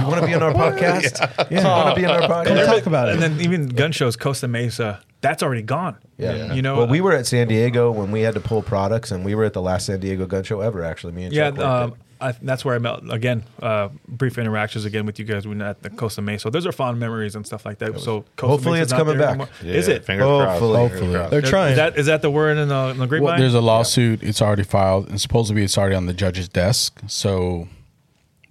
you want to be on our podcast? Yeah. Want to be on our podcast? Come podcast? talk about it. And then even gun shows, Costa Mesa, that's already gone. Yeah. You know, well, we were at San Diego when we had to pull products, and we were at the last San Diego gun show ever. Actually, me and yeah, Chuck worked um, it. I, that's where I met again. Uh, brief interactions again with you guys when at the Costa Mesa. So those are fond memories and stuff like that. So Costa Hopefully Mesa's it's not coming there back. anymore. Yeah, Is it? Fingers Hopefully. crossed. fingers Hopefully. crossed. They're trying. Is that is that the word in the, in the grapevine? Well, there's a lawsuit. It's already filed, and supposedly it's already on the judge's desk. So,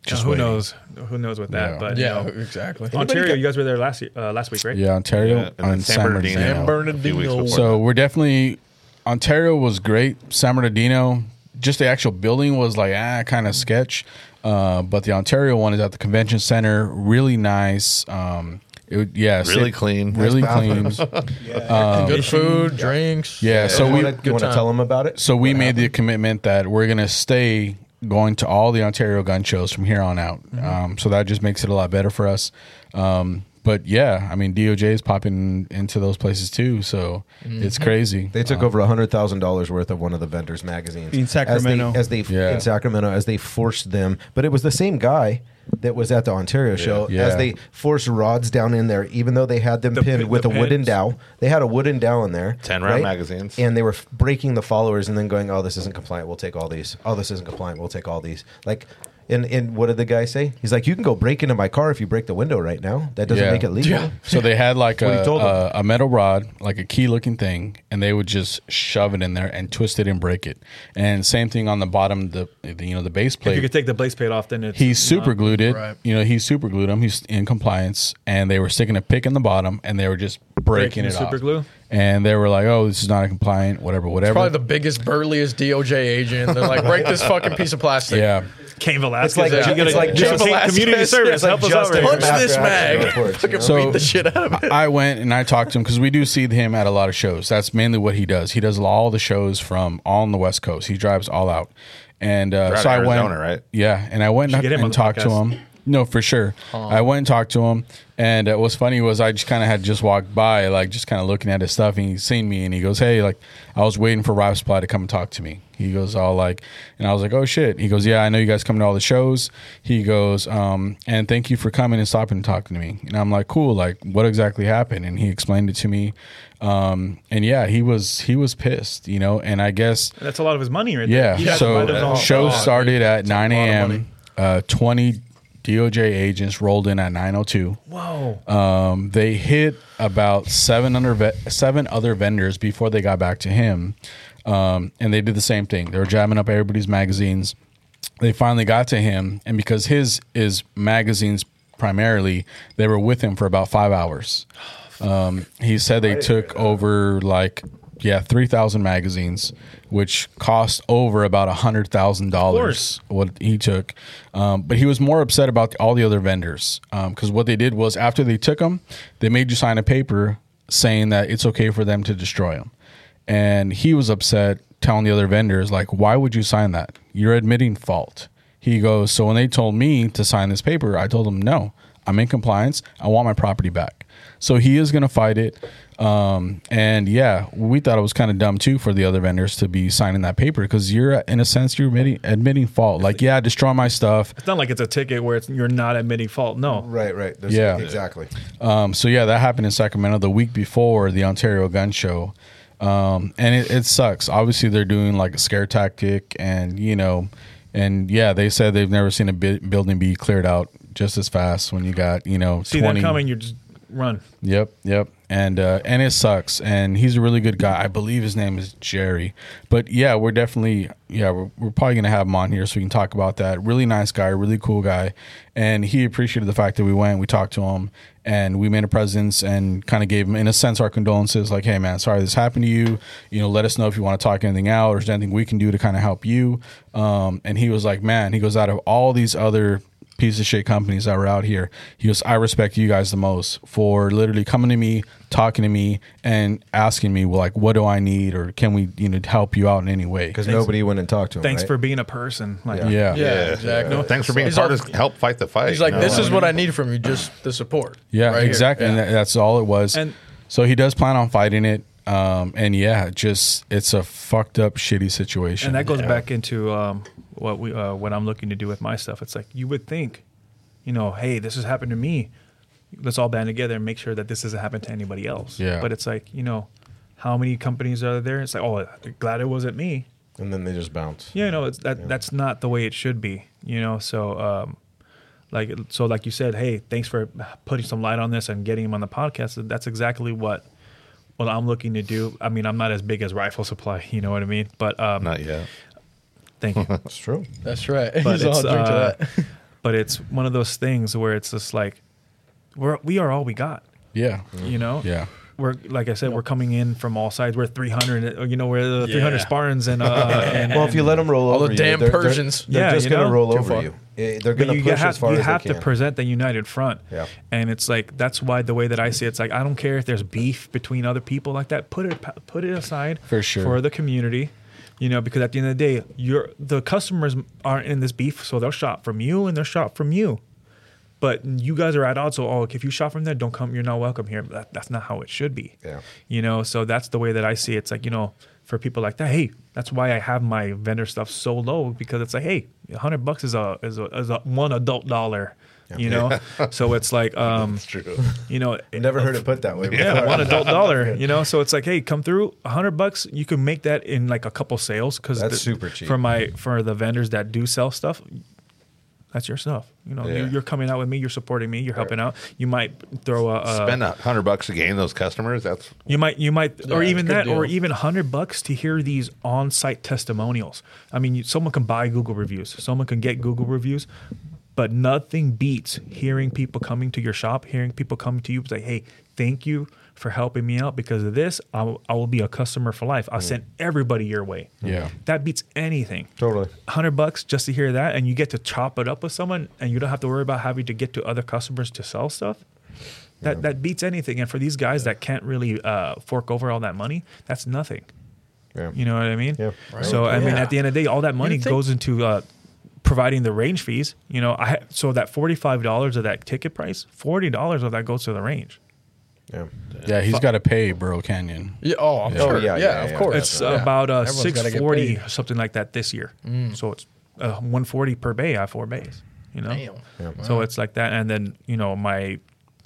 just who waiting. knows? Who knows with that? Yeah. But yeah. you know, Exactly. Ontario, you guys were there last year, uh, last week, right? Yeah, Ontario Yeah, and then and San San Bernardino. Bernardino. San a few weeks Bernardino. before So we're definitely Ontario was great. San Bernardino, just the actual building was like ah, kind of sketch. Uh, but the Ontario one is at the convention center, really nice. Um, it, would- yeah, Really sit- clean. really clean. Good food, drinks. Yeah, so you we want to tell them about it? so we made the commitment that we're gonna stay going to all the Ontario gun shows from here on out. Mm-hmm. Um, so that just makes it a lot better for us. Um, but yeah, I mean DOJ is popping into those places too, so it's crazy. Mm-hmm. They took Um, over hundred thousand dollars worth of one of the vendors' magazines In Sacramento. As they, as they Yeah. in Sacramento, as they forced them, but it was the same guy that was at the Ontario show. Yeah. As they forced rods down in there, even though they had them The pinned pin- with the a wooden dowel, they had a wooden dowel in there. 10 round magazines. and they were f- breaking the followers and then going, "Oh, this isn't compliant. We'll take all these. Oh, this isn't compliant. We'll take all these." Like. And, and what did the guy say? He's like, you can go break into my car if you break the window right now. That doesn't Yeah. make it legal. Yeah. So they had like what he a, told a, a metal rod, like a key looking thing, and they would just shove it in there and twist it and break it. And same thing on the bottom, the, the you know the base plate. If you could take the base plate off, then it's He super glued it. Right. You know, he super glued them. He's in compliance, and they were sticking a pick in the bottom, and they were just breaking, Breaking it the super off. glue? And they were like, "Oh, this is not a compliant, whatever, whatever." Probably the biggest, burliest DOJ agent. They're like, break this fucking piece of plastic. yeah. Cain Velasquez. It's like- you gotta- it's like you just- gotta community service. Like help us out Punch this mag. Reports, you know? So- beat the shit out of it. I went and I talked to him because we do see him at a lot of shows. That's mainly what he does. He does all the shows from all on the West Coast. He drives all out, and uh, You're so of I went. Arizona, right? Yeah, and I went and, get and the talked to him. No, for sure. I went and talked to him, and uh, what's funny was I just kind of had just walked by, like just kind of looking at his stuff, and he seen me, and he goes, "Hey, like I was waiting for Rifle Supply to come and talk to me." He goes, "All like," and I was like, "Oh shit." He goes, "Yeah, I know you guys come to all the shows." He goes, um, "And thank you for coming and stopping and talking to me." And I'm like, "Cool, like what exactly happened?" And he explained it to me, um, and yeah, he was he was pissed, you know, and I guess That's a lot of his money right yeah. there. He So buy show started at It's 9 a.m. Uh, 20 DOJ agents rolled in at 902. Whoa. Um, they hit about seven under ve- seven other vendors before they got back to him, um, and they did the same thing. They were jamming up everybody's magazines. They finally got to him, and because his is magazines primarily, they were with him for about five hours. Um, he said they took over like yeah three thousand magazines, which cost over about a hundred thousand dollars. What he took, um, but he was more upset about all the other vendors because what they did was after they took them, they made you sign a paper saying that it's okay for them to destroy them, and he was upset, telling the other vendors like, why would you sign that? You're admitting fault. He goes, so when they told me to sign this paper, I told them no, I'm in compliance. I want my property back. So he is going to fight it. Um, and yeah, we thought it was kind of dumb too for the other vendors to be signing that paper because you're, in a sense, you're admitting, admitting fault. Like, yeah, destroy my stuff. It's not like it's a ticket where it's, you're not admitting fault. No. Right, right. There's- Yeah. exactly. Um, so yeah, that happened in Sacramento the week before the Ontario Gun Show, um, and it, it sucks. Obviously, they're doing like a scare tactic, and you know, and yeah, they said they've never seen a bi- building be cleared out just as fast when you got you know See twenty. them coming, You're just run. Yep, yep. And uh, and it sucks. And he's a really good guy. I believe his name is Jerry. But yeah, we're definitely yeah we're, we're probably gonna have him on here so we can talk about that. Really nice guy, really cool guy, and he appreciated the fact that we went. We talked to him and we made a presence and kind of gave him in a sense our condolences. Like, hey man, sorry this happened to you. You know, let us know if you want to talk anything out or is there anything we can do to kind of help you. Um, and he was like, man, he goes out of all these other piece of shit companies that were out here. He goes, I respect you guys the most for literally coming to me, talking to me, and asking me, well, like, what do I need, or can we, you know, help you out in any way? Because nobody went and talked to him. Thanks right? for being a person. Like, Yeah, Yeah, exactly. No, thanks for being He's part like- of help fight the fight. He's like, you know? this is what I need from you, just the support. yeah, Right here. exactly. And that, that's all it was. And- so he does plan on fighting it. Um, and yeah, just it's a fucked up, shitty situation. and that goes back into um, what we uh, what I'm looking to do with my stuff. It's like you would think, you know, hey, this has happened to me. Let's all band together and make sure that this doesn't happen to anybody else. Yeah. But it's like, you know, how many companies are there? It's like, oh, glad it wasn't me. and then they just bounce. Yeah, no, it's that that's not the way it should be. You know, so um, like so like you said, hey, thanks for putting some light on this and getting him on the podcast. That's exactly what what I'm looking to do. I mean, I'm not as big as Rifle Supply, you know what I mean? But um, Not yet. Thank you. It's true. That's right. but He's all it's, uh, that. but it's one of those things where it's just like we're we are all we got. yeah, You know, yeah, we're like I said, we're coming in from all sides. We're 300, uh, you know, we're the 300 Yeah. Spartans and uh, and Well, if you let them roll All over the you, damn they're, they're- Persians. they're, Yeah, just you gonna roll Too over far. you. Eh, They're gonna you push have, as far you as have they to can. present the united front. Yeah. And it's like that's why the way that I see it, it's like I don't care if there's beef between other people like that. Put it put it aside For sure. for the community. You know, because at the end of the day, you're the customers aren't in this beef, so they'll shop from you and they'll shop from you. But you guys are at odds. So, oh, if you shop from there, don't come. You're not welcome here. That, that's not how it should be. Yeah. You know, so that's the way that I see it. It's like you know, for people like that, hey, that's why I have my vendor stuff so low because it's like, hey, hundred bucks is a is a, is a one adult dollar. You know, so it's like, um, It's true. you know, Never heard it put that way. yeah, before. one adult dollar. You know, so it's like, hey, come through, a hundred bucks. You can make that in like a couple sales because That's super cheap. for my for the vendors that do sell stuff. That's your stuff. You know, Yeah. you're, you're coming out with me. You're supporting me. You're helping out. You might throw a, a Spend a hundred bucks to gain those customers. That's you might, you might, or even good that, or deal. even hundred bucks to hear these on-site testimonials. I mean, you, someone can buy Google reviews, someone can get Google reviews, but nothing beats hearing people coming to your shop, hearing people coming to you say, "Hey, thank you for helping me out because of this. I will, I will be a customer for life. I'll send everybody your way." Yeah. that beats anything. Totally. hundred bucks just to hear that, and you get to chop it up with someone, and you don't have to worry about having to get to other customers to sell stuff. That that beats anything. And for these guys that can't really uh, fork over all that money, that's nothing. Yeah. You know what I mean? Yeah. Right. So I mean, at the end of the day, all that money goes into uh, providing the range fees. You know, I so that forty five dollars of that ticket price, forty dollars of that goes to the range. Yeah. yeah. He's got to pay Burro Canyon. Yeah, oh, I'm Oh, sure. yeah, Yeah, yeah, of course. It's Yeah. about uh, Everyone's gotta six get forty, paid. something like that this year. So it's uh, one forty per bay. I have four bays. You know. Damn. So it's like that, and then you know my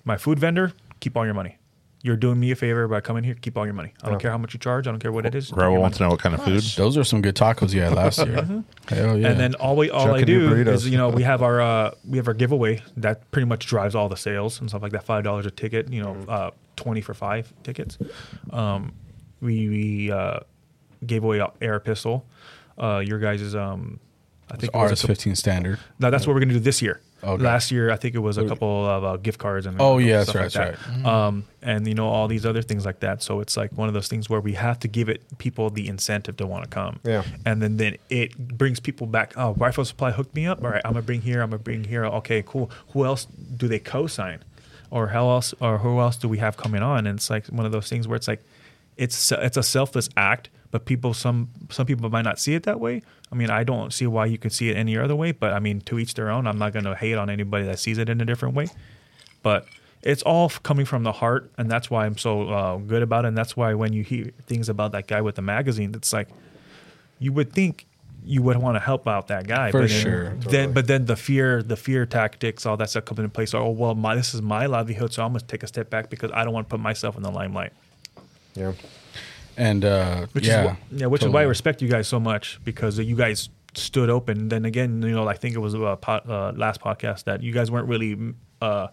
my food vendor keep all your money. You're doing me a favor by coming here. Keep all your money. I don't care how much you charge. I don't care what it is. Keep Rebel your wants to know what kind of food. Those are some good tacos you had last year. Hell yeah. And then all we all I Chucking your do is you know we have our uh, we have our giveaway that pretty much drives all the sales and stuff like that. Five dollars a ticket, you know, uh, twenty for five tickets. Um, we we uh, gave away a air pistol. Uh, your guys is um, I think it was a RS fifteen standard. No, that's what we're gonna do this year. Okay. Last year, I think it was a couple of uh, gift cards and Oh, yeah, that's like right, that. Um, and you know all these other things like that. So it's like one of those things where we have to give it people the incentive to want to come. Yeah. And then then it brings people back. Oh, Rifle Supply hooked me up. All right, I'm gonna bring here. I'm gonna bring here. Okay, cool. Who else do they co-sign? Or how else? Or who else do we have coming on? And it's like one of those things where it's like, it's it's a selfless act, but people some some people might not see it that way. I mean, I don't see why you could see it any other way, but I mean, to each their own. I'm not going to hate on anybody that sees it in a different way, but it's all coming from the heart, and that's why I'm so uh, good about it. And that's why when you hear things about that guy with the magazine, it's like you would think you would want to help out that guy, For but then, sure. Then, but then the fear, the fear tactics, all that stuff comes into place. Oh well, my this is my livelihood, so I'm gonna take a step back because I don't want to put myself in the limelight. Yeah. And uh, Which yeah, is wh- yeah, which is why I respect you guys so much because you guys stood open. Then again, you know, I think it was a pod, uh, last podcast that you guys weren't really uh,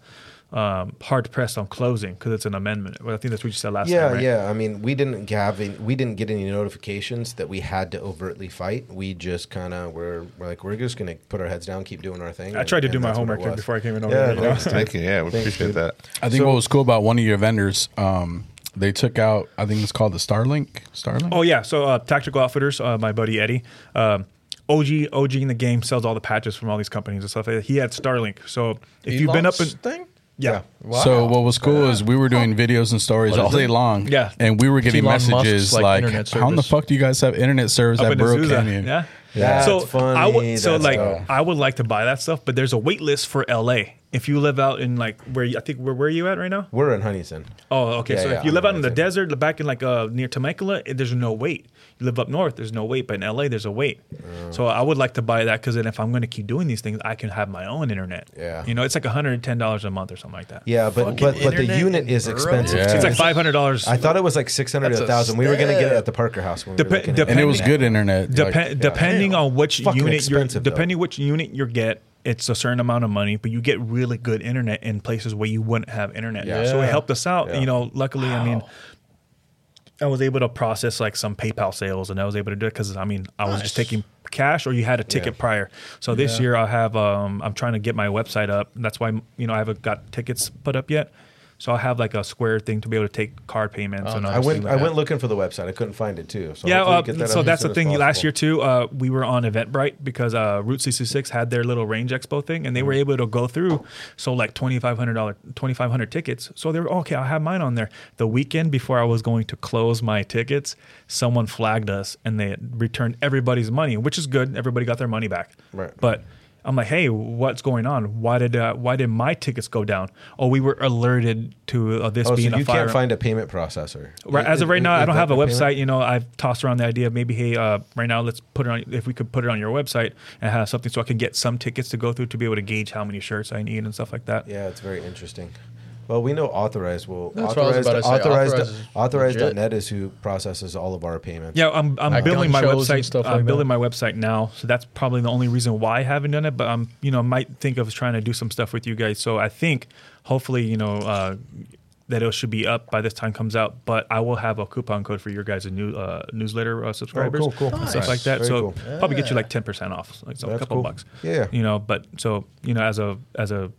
um, hard pressed on closing because it's an amendment. Well, I think that's what you said last Yeah, time. Right? yeah. I mean, we didn't have any, we didn't get any notifications that we had to overtly fight. We just kind of were, we're like we're just gonna put our heads down, keep doing our thing. I and- tried to and do my that's what it homework before I came in over Yeah, here. you know? Thank you. Yeah, we Thanks, appreciate dude. that. I think So- what was cool about one of your vendors, um, they took out. I think it's called the Starlink. Starlink. Oh yeah, so uh, Tactical Outfitters, uh, my buddy Eddie, um, OG OG in the game sells all the patches from all these companies and stuff. He had Starlink, so if you've been up in Elon's thing. yeah, So what was cool is we were doing videos and stories all day long. Yeah. and we were getting Elon Musk's, messages like, like, "How in the fuck do you guys have internet service up at in Burro Canyon?" yeah. That's so funny, I would so like dope. I would like to buy that stuff, but there's a wait list for LA. If you live out in like where you, I think where where are you at right now? We're in Huntington. Oh, okay. Yeah, so yeah, if you I'm live out in the desert, back in like uh, near Temecula, there's no wait. You live up north, there's no wait, but in LA, there's a wait. Oh. Uh. So I would like to buy that because then if I'm going to keep doing these things, I can have my own internet. Yeah. You know, it's like 110 dollars a month or something like that. Yeah, but Fucking but but the unit is expensive. Yeah. It's like 500 dollars. I thought it was like six hundred That's to a thousand. We were gonna get it at the Parker House when we Dep- were looking at dep- and it was good internet. Dep- like- depending Damn. on which Fucking unit you're expensive, though. depending which unit you get it's a certain amount of money but you get really good internet in places where you wouldn't have internet Yeah. so it helped us out Yeah. you know luckily i mean i was able to process like some paypal sales and i was able to do it because i mean i was just taking cash or you had a ticket Yeah. prior so this Yeah. year i have um i'm trying to get my website up that's why you know i haven't got tickets put up yet so i have like a square thing to be able to take card payments and I went like I that. went looking for the website. I couldn't find it too. So Yeah, uh, get that so that's the thing. Last year too, uh, we were on Eventbrite because uh, Route 66 had their little Range Expo thing, and they Mm-hmm. were able to go through. So like twenty five hundred dollar, twenty five hundred tickets. So they were okay. I'll have mine on there. The weekend before I was going to close my tickets, someone flagged us, and they returned everybody's money, which is good. Everybody got their money back. Right. But I'm like, hey, what's going on? Why did uh, why did my tickets go down? Oh, we were alerted to uh, this Oh, so being you a fire. can't find a payment processor. Right, as of right now, is I don't have a the payment? website. You know, I've tossed around the idea of maybe, hey, uh, right now, let's put it on. If we could put it on your website and have something so I can get some tickets to go through to be able to gauge how many shirts I need and stuff like that. Yeah, it's very interesting. Well, we know authorized will That's what I was authorized about to say. authorized Authorized is authorized.net legit. is who processes all of our payments. Yeah, I'm, I'm Like building my gun shows and website. stuff I'm like building that. my website now, so that's probably the only reason why I haven't done it. But I'm, you know, might think of trying to do some stuff with you guys. So I think, hopefully, you know, uh, that it should be up by this time comes out. But I will have a coupon code for your guys' new uh, newsletter uh, subscribers, cool, cool. and stuff like that. Very so cool. probably get you like ten percent off, like so a couple cool. bucks. Yeah. you know. But so you know, as a as a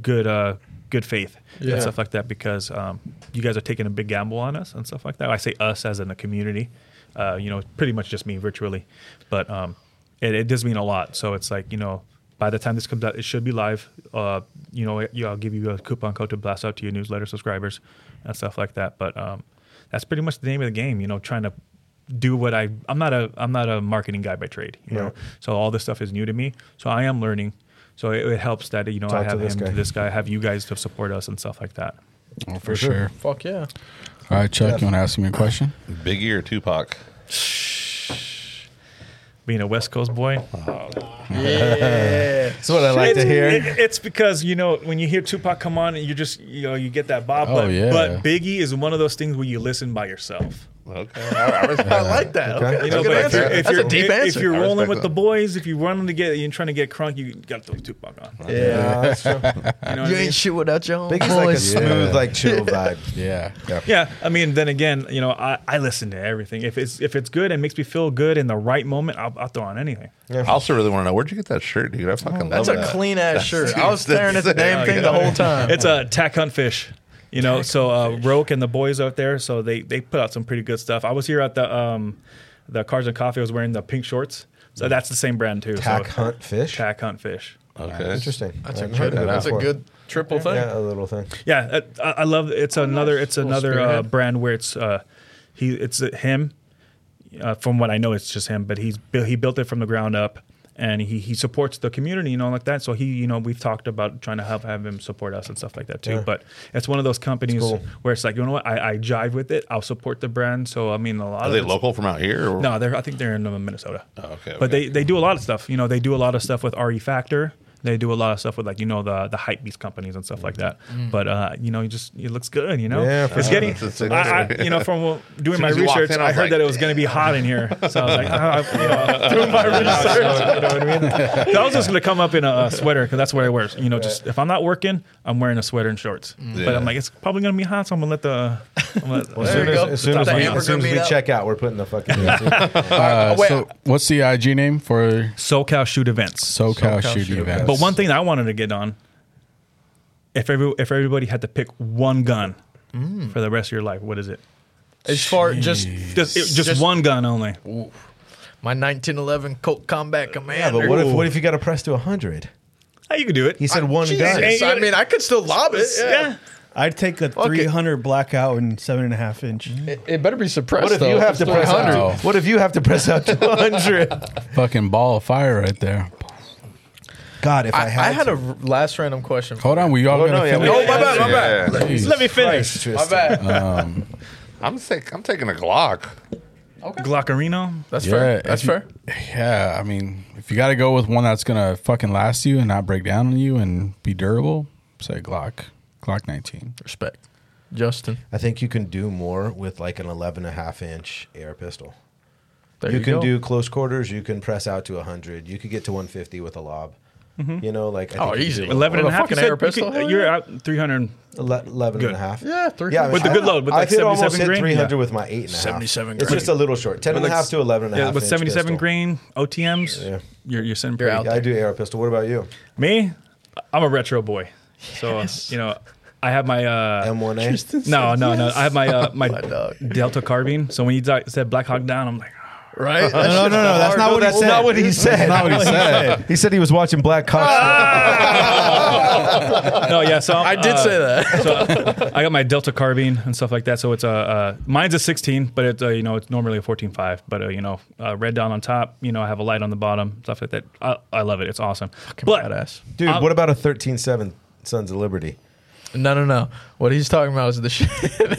good uh good faith Yeah. and stuff like that because um, you guys are taking a big gamble on us and stuff like that. I say us as in a community, uh, you know, pretty much just me virtually, but um, it, it does mean a lot. So it's like you know, by the time this comes out, it should be live. Uh, you know, I'll give you a coupon code to blast out to your newsletter subscribers and stuff like that. But um, that's pretty much the name of the game. You know, trying to do what I I'm not a I'm not a marketing guy by trade. You know, so all this stuff is new to me. So I am learning. So it, it helps that you know I Talk to have this him, guy. this guy, have you guys to support us and stuff like that. Oh, for sure. Fuck yeah. All right, Chuck, you want to ask me a question? Biggie or Tupac? Being a West Coast boy, oh. Oh. Yeah. That's what I like to It's- hear. it- it's because you know when you hear Tupac come on, and you just you know you get that bob. Oh, but, yeah. but Biggie is one of those things where you listen by yourself. Okay, I, I I like that. Okay. Okay. You know, That's a good but if answer. you're, if That's you're, a deep if, answer. if you're rolling respect with the boys, if you're running to get, you're trying to get crunk, you got to throw Tupac on. yeah. Yeah, that's true. You know You I mean? ain't shit without your own Biggie's like a smooth, Yeah. like chill vibe. Yeah. Yeah, I mean, then again, you know, I, I listen to everything. If it's if it's good and makes me feel good in the right moment, I'll, I'll throw on anything. I also really want to know where'd you get that shirt, dude? I fucking That's love a that. That's a clean ass shirt. I was staring at the damn thing the whole time. It's a tack hunt fish. You know, so uh, Roke and the boys out there, so they they put out some pretty good stuff. I was here at the um, the Cars and Coffee. I was wearing the pink shorts, so that's the same brand too. Tack so, hunt fish. Tack hunt fish. Okay, Interesting. That's I a good. that That's a good triple thing. Yeah, a little thing. Yeah, I, I love. It's another. It's another uh, brand where it's uh, he. It's uh, him. Uh, from what I know, it's just him. But he's he built it from the ground up, and he he supports the community, you know, like that. So he, you know, we've talked about trying to have have him support us and stuff like that too. Yeah. But it's one of those companies cool. where it's like, you know what, I, I jive with it. I'll support the brand. So I mean, a lot Are of they local from out here? Or? No, they're. I think they're in uh, Minnesota. Oh, okay, But they they do a lot of stuff. You know, they do a lot of stuff with RE Factor. They do a lot of stuff with like you know the the hype beast companies and stuff like that. But uh, you know, you just it looks good. You know, Yeah, for it's getting. That's I, I, you know, from uh, doing my as you walked research, in, I I, heard like, that it was going to be hot in here. So I was like, ah, you know, doing my research. You know what I mean? 'Cause I was just going to come up in a, a sweater because that's what I wear. You know, just if I'm not working, I'm wearing a sweater and shorts. But Yeah. I'm like, it's probably going to be hot, so I'm going to let the. Let, Well, as soon as, as, soon as we, as, soon as we check out, we're putting the fucking. Uh, wait. so, what's the IG name for SoCal shoot events. SoCal, SoCal Shooting Shoot Events? But one thing that I wanted to get on, if every if everybody had to pick one gun Mm. for the rest of your life, what is it? As far just Just, it- just, Just- one gun only. my 1911 Colt Combat Commander. Yeah, but what if what if you got to press to hundred? How you could do it? He said one Jesus, gun. Hey, you I mean, I could still lob it. Yeah. yeah. I'd take a it. 300 blackout and seven and a half inch. It, it better be suppressed. What if though, you have to press 300. Wow. out? What if you have to press out two hundred? Fucking ball of fire right there. God, if I, I, had, I had to. a r- last random question. Hold on, we all Oh, gonna no, yeah, finish. we- Oh, my bad, my bad. Yeah. Jeez. Let me finish. My bad. Um, I'm sick. I'm taking a Glock. Glockarino. That's Yeah, fair. That's you- fair. Yeah, I mean, if you got to go with one that's gonna fucking last you and not break down on you and be durable, say Glock, Glock 19. Respect. Justin. I think you can do more with like an 11 and a half inch AR pistol. There you, you, can go. do close quarters. You can press out to 100. You could get to 150 with a lob. You know, like I Oh, think easy. do 11 and a half. fucking You said air you pistol? could- You're yeah. out 300. ele- 11 Good. and a half. Yeah, three. Yeah, I mean, With the good load, with I like could almost hit grain? 300 Yeah. with my eight and a half. 77 It's grain. just a little short. 10 and a half to 11 and a Yeah, half with 77 pistol. grain OTMs, Yeah. you're, you're sitting You're pretty. out. I do AR pistol. What about you? Me, I'm a retro boy. So, you know, I have my. Uh, M1A? no, no, no. I have my uh, my My. Delta carbine. So when you said Black Hawk Down, I'm like, Right? No, no, no, no. That's not what he That's said. not what he said. not what he said. He said he was watching Black Cock. no, yeah. So I'm, I did uh, say that. so I got my Delta carbine and stuff like that. So it's a uh, mine's a 16, but it's uh, you know it's normally a 14.5. But uh, you know, uh, red down on top. You know, I have a light on the bottom, stuff like that. I, I love it. It's awesome. But Badass. Dude, I'm- what about a 13.7 Sons of Liberty? No, no, no. What he's talking about is the shit.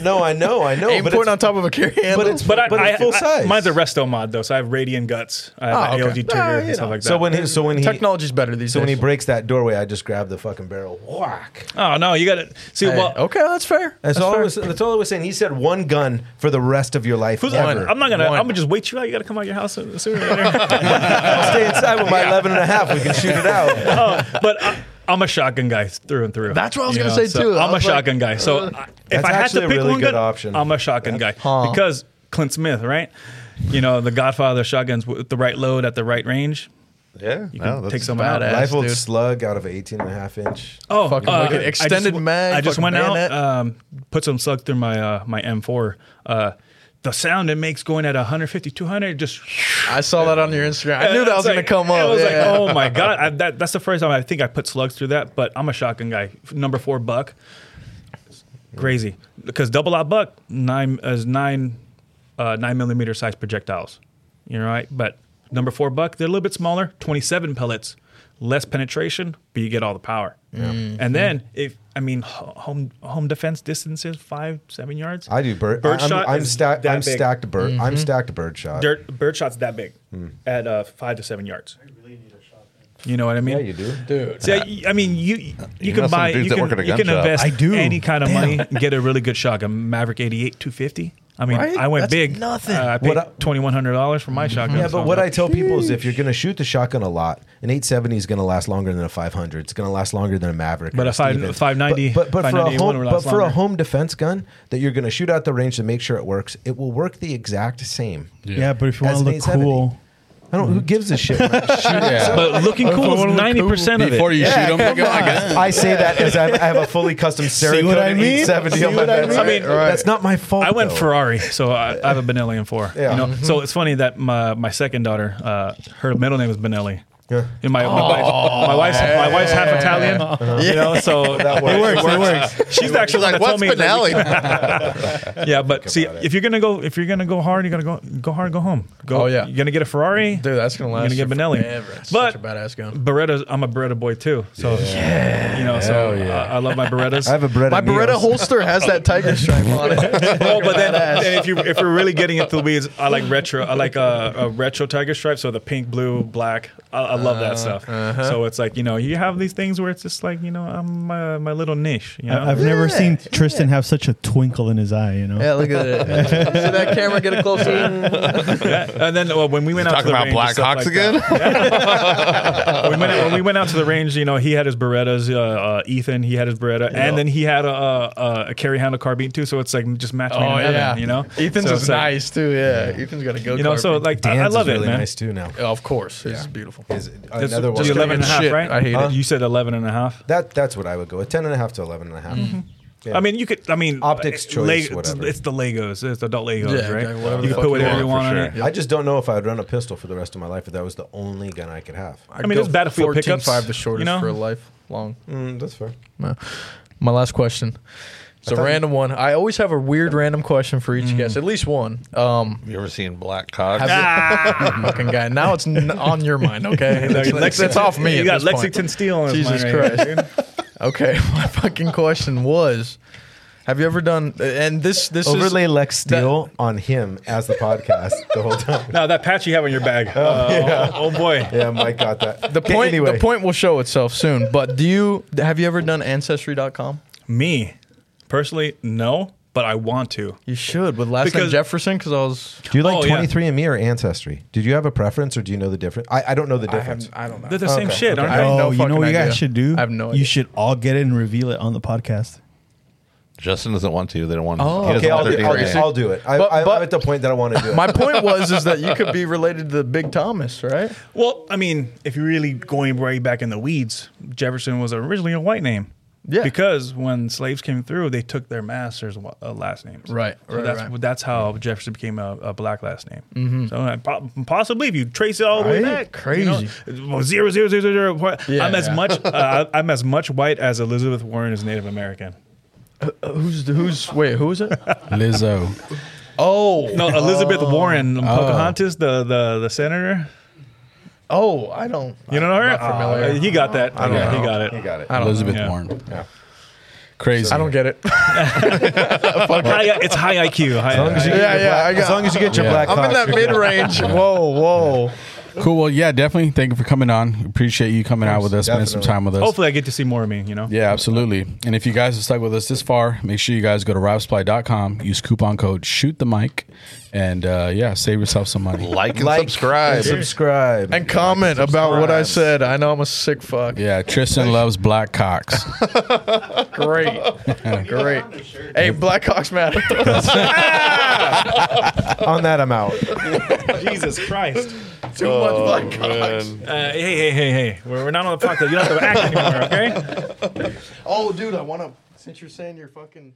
No, I know, I know. Aim but point it's- on top of a carry handle. but it's but I, but I, it's full I- size. mine's a resto mod though, so I have radian guts. I have Oh, okay. ALG trigger Ah, you and stuff know. like that. so when he so when he technology's better these so days. when he breaks that doorway, I just grab the fucking barrel. Whack. oh no, you got to see. Hey, well, okay, that's fair. That's, all. I was, that's all I was saying. He said one gun for the rest of your life. who's ever. I'm not gonna. One. I'm gonna just wait you out. You got to come out your house sooner or later. I'll stay inside with my 11 and a half. We can shoot it out. oh, but I, I'm a shotgun guy through and through. That's what I was You gonna know, say, so too. I I'm a was like, shotgun guy. So I- if That's I had actually to a pick really one good gun, option. I'm a shotgun guy Huh. because Clint Smith, right? You know, the Godfather of shotguns with the right load at the right range. Yeah, You no, can that's take someone out. badass. Rifled dude. slug out of an 18 and a half inch. Oh, Fucking uh, wicked. I Extended just, mag, I just fucking went bayonet. out, um, put some slug through my uh, my M4. Uh, the sound it makes going at 150, 200, just I saw that on your Instagram. I knew that was It's going to like- come I up. was yeah. like, oh my god, I, that, that's the first time I think I put slugs through that. But I'm a shotgun guy. Number four buck, crazy because double out buck nine as nine uh, nine millimeter size projectiles. You know right, but number four buck they're a little bit smaller, 27 pellets, less penetration, but you get all the power. And then if I mean home home defense distances five seven yards. I do bird. Bird I'm, shot I'm, is stacked. that I'm big. stacked bird. I'm stacked bird shot. Dirt bird shots that big at uh, five to seven yards. You know what I mean? Yeah, you do. dude. See, I, I mean, you you, You can buy dudes you can, work at a you can shop. invest I do. any kind of Damn. money and get a really good shotgun. Maverick 88 250. I mean, Right? I went That's big. nothing. Uh, I paid What I- twenty one hundred dollars for my shotgun. Yeah, so- but what I tell people is if you're going to shoot the shotgun a lot, an 870 is going to last longer than a 500. It's going to last longer than a Maverick. But or a five- Stevens. 590 But, but, but for a 590 home, will but last for a longer. home defense gun that you're going to shoot out the range to make sure it works, it will work the exact same. Yeah, but if you As want to an look 870. cool, I don't. Who gives a shit? when I shoot Yeah. But looking cool is ninety percent of it. Before you shoot them, they go like that. I say that as I have, I have a fully custom Cerakote what I mean? 870 See on my what I bed. mean? I mean, that's not my fault. I went though. Ferrari, so I, I have a Benelli in four. Yeah. You know, Mhm. so it's funny that my my second daughter, uh, her middle name is Benelli. Yeah. And my, my, wife, my wife's my wife's half Italian, you know, so That works. it works. she's actually Like, the one what's that told me. Benelli? Yeah, but see, if you're gonna go, if you're gonna go hard, you're gonna go go hard, go home. Go. Oh, yeah. you're gonna get a Ferrari. Dude, that's gonna last. You're gonna get you Benelli. forever. It's But- such a badass gun. Beretta, I'm a Beretta boy too. So yeah, you know, so yeah. I, I love my Berettas. I have a Beretta. My Beretta Neos. holster has that tiger stripe on it. well, but then, then if you if you're really getting into the weeds, I like retro. I like a, a retro tiger stripe. So the pink, blue, black. I, I love that stuff. So it's like you know you have these things where it's just like you know I'm my, my little niche. You know. I- I've never seen Tristan have such a twinkle in his eye. You know. Yeah, look at it. See that camera? Get it closer. Yeah. And then well, when we went out Talking to the about range, and Black stuff Hawks like again? that, we went out, when we went out to the range, you know, he had his Berettas. Uh, uh, Ethan, he had his Beretta, and then he had a, a, a carry handle carbine too. So it's like just matching Oh in heaven, yeah, you know. Ethan's So is it's like- nice too. Yeah, Ethan's got a go. You know, so like I, I love is it, really man. nice too now. of course, it's beautiful. Is It's another one. the 11 and a half, Shit, right? I hate it. You said 11 and a half. That that's what I would go. A ten and a half to eleven and a half. Yeah. I mean, you could. I mean, Optics uh, choice, it's- whatever. It's the Legos. It's adult Legos, Yeah, right? exactly, whatever you the can fuck put you whatever you want, want for on it. sure. I just don't know if I would run a pistol for the rest of my life if that was the only gun I could have. I'd mean, go it's Battlefield 14, pickups, Five the shortest you know? for a lifelong. Mm, that's fair. My last question. It's a random one. I always have a weird random question for each Mm-hmm. guest, at least one. Um, You ever seen Black Cogs? have you, fucking guy. Now it's n- on your mind, okay? That's, that's, that's off me. You at got this point. Lexington Steel on his Jesus mind right here, Christ. dude. Okay, my fucking question was: Have you ever done? And this this Overlay is Lex Steel on him as the podcast the whole time. No, that patch you have on your bag. Uh, oh, oh boy. Yeah, Mike got that. the point. Anyway, The point will show itself soon. But do you have you ever done Ancestry.com? Me, personally, no, but I want to. You should with last name Because- Jefferson because I was. do you like Oh, yeah. 23andMe or Ancestry? Did you have a preference or do you know the difference? I, I don't know the difference. I don't know. They're the same Okay, shit, okay. aren't I they? have no oh, you know fucking what you idea. guys should do? I have no idea. You should all get it and reveal it on the podcast. Justin doesn't want to. They don't want. Oh, to. Oh. he doesn't okay, I'll want do, their I'll, DNA. do, I'll do it. I, But- I, but- I'm at the point that I want to do it. My point was is that you could be related to the Big Thomas, right? Well, I mean, if you're really going way back in the weeds, Jefferson was originally a white name. Yeah. Because when slaves came through, they took their masters' uh, last names. Right, So right, that's right. that's how Jefferson became a, a black last name. Mm-hmm. So uh, possibly, if you trace it all the way Right? back, you know, Crazy. zero zero zero zero zero. Yeah, I'm as yeah. much uh, I'm as much white as Elizabeth Warren is Native American. Who's who's wait? Who is it? Lizzo. Oh No, Elizabeth Warren, Pocahontas, the the the senator. Oh, I don't. You don't know her? Not familiar. Uh, he got that. I don't yeah, know. he got it. He got it. I don't Elizabeth Yeah. Warren. Yeah. Crazy. I don't get it. High, it's high IQ. High, As long as you high- get Yeah, yeah, black, I got- as long as you get your Yeah. black. I'm in that mid range. Whoa, whoa. Cool. Well, yeah, definitely. Thank you for coming on. Appreciate you coming out with us, spending some Definitely. time with us. Hopefully, I get to see more of me. You know. Yeah, absolutely. And if you guys have stuck with us this far, make sure you guys go to riflesupply.com, use coupon code shoot the mic, and uh, yeah, save yourself some money. Like and Like subscribe. and subscribe. And comment about what I said. I know I'm a sick fuck. Yeah, Tristan loves black cocks. Great. Great. Hey, Blackhawks matter. On that, I'm out. Jesus Christ. Too much Blackhawks. Uh, hey, hey, hey, hey. We're, we're not on the podcast. You don't have to act anymore, okay? Oh, dude, I want to. Since you're saying you're fucking.